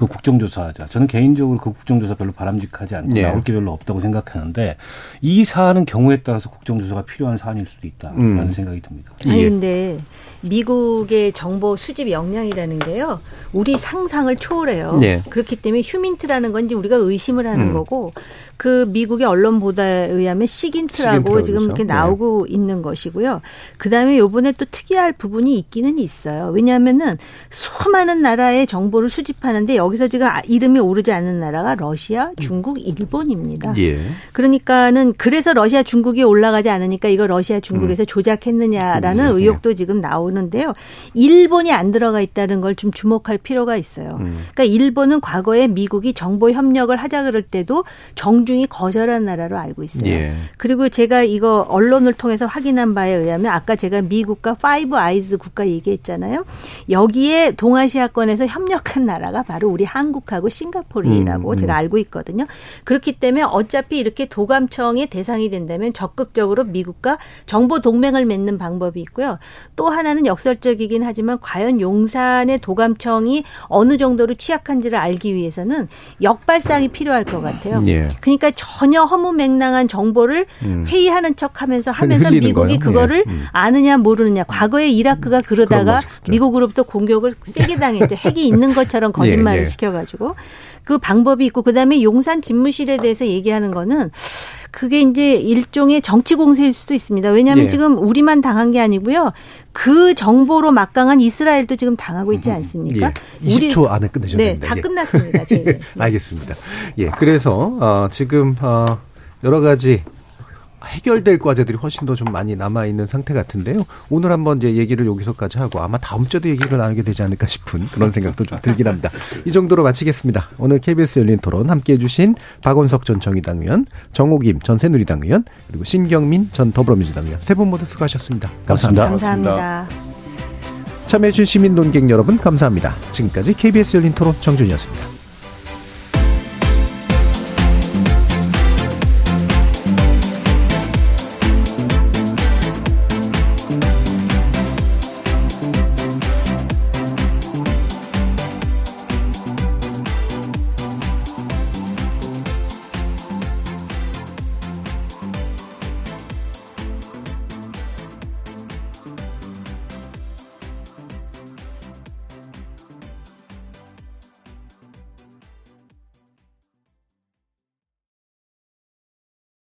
그 국정조사하자. 저는 개인적으로 그 국정조사 별로 바람직하지 않고 예. 나올 게 별로 없다고 생각하는데 이 사안은 경우에 따라서 국정조사가 필요한 사안일 수도 있다라는 음. 생각이 듭니다. 아니 예. 근데 미국의 정보 수집 역량이라는 게요 우리 상상을 초월해요. 예. 그렇기 때문에 휴민트라는 건지 우리가 의심을 하는 음. 거고 그 미국의 언론 보도에 의하면 시긴트라고 지금. 이렇게 나오고 있는 것이고요. 그다음에 요번에 또 특이할 부분이 있기는 있어요. 왜냐하면은 수많은 나라의 정보를 수집하는데 여기 서 지금 아- 이름이 오르지 않는 나라가 러시아, 중국, 일본입니다. 예. 그러니까는 그래서 러시아 중국이 올라가지 않으니까 이거 러시아 중국에서 조작했느냐라는 음, 예. 의혹도 지금 나오는데요. 일본이 안 들어가 있다는 걸 좀 주목할 필요가 있어요. 음. 그러니까 일본은 과거에 미국이 정보 협력을 하자 그럴 때도 정중히 거절한 나라로 알고 있어요. 예. 그리고 제가 이거 언론을 통해서 확인한 바에 의하면 아까 제가 미국과 Five Eyes 국가 얘기했잖아요. 여기에 동아시아권에서 협력한 나라가 바로 우리 한국하고 싱가포르라고 음, 음. 제가 알고 있거든요. 그렇기 때문에 어차피 이렇게 도감청의 대상이 된다면 적극적으로 미국과 정보 동맹을 맺는 방법이 있고요. 또 하나는 역설적이긴 하지만 과연 용산의 도감청이 어느 정도로 취약한지를 알기 위해서는 역발상이 필요할 것 같아요. 예. 그러니까 전혀 허무맹랑한 정보를 음. 회의하는 척하면서 하면서 미국이 거요? 그거를 예. 음. 아느냐 모르느냐. 과거에 이라크가 그런 그러다가. 미국으로부터 공격을 세게 당했죠. 핵이 있는 것처럼 거짓말을 예, 예. 시켜가지고 그 방법이 있고 그다음에 용산 집무실에 대해서 얘기하는 거는 그게 이제 일종의 정치 공세일 수도 있습니다. 왜냐하면 예. 지금 우리만 당한 게 아니고요. 그 정보로 막강한 이스라엘도 지금 당하고 있지 않습니까? 예. 20초 안에 끝내셔야 네. 다 예. 끝났습니다. 제 얘기는. 알겠습니다. 예, 그래서 어, 지금 어, 여러 가지 해결될 과제들이 훨씬 더 좀 많이 남아 있는 상태 같은데요. 오늘 한번 이제 얘기를 여기서까지 하고 아마 다음 주에도 얘기를 나누게 되지 않을까 싶은 그런 생각도 좀 들긴 합니다. 이 정도로 마치겠습니다. 오늘 KBS 열린 토론 함께 해주신 박원석 전 정의당 의원, 정호김 전 새누리당 의원, 그리고 신경민 전 더불어민주당 의원 세 분 모두 수고하셨습니다. 감사합니다. 감사합니다. 참여해주신 시민 논객 여러분 감사합니다. 지금까지 KBS 열린 토론 정준이었습니다.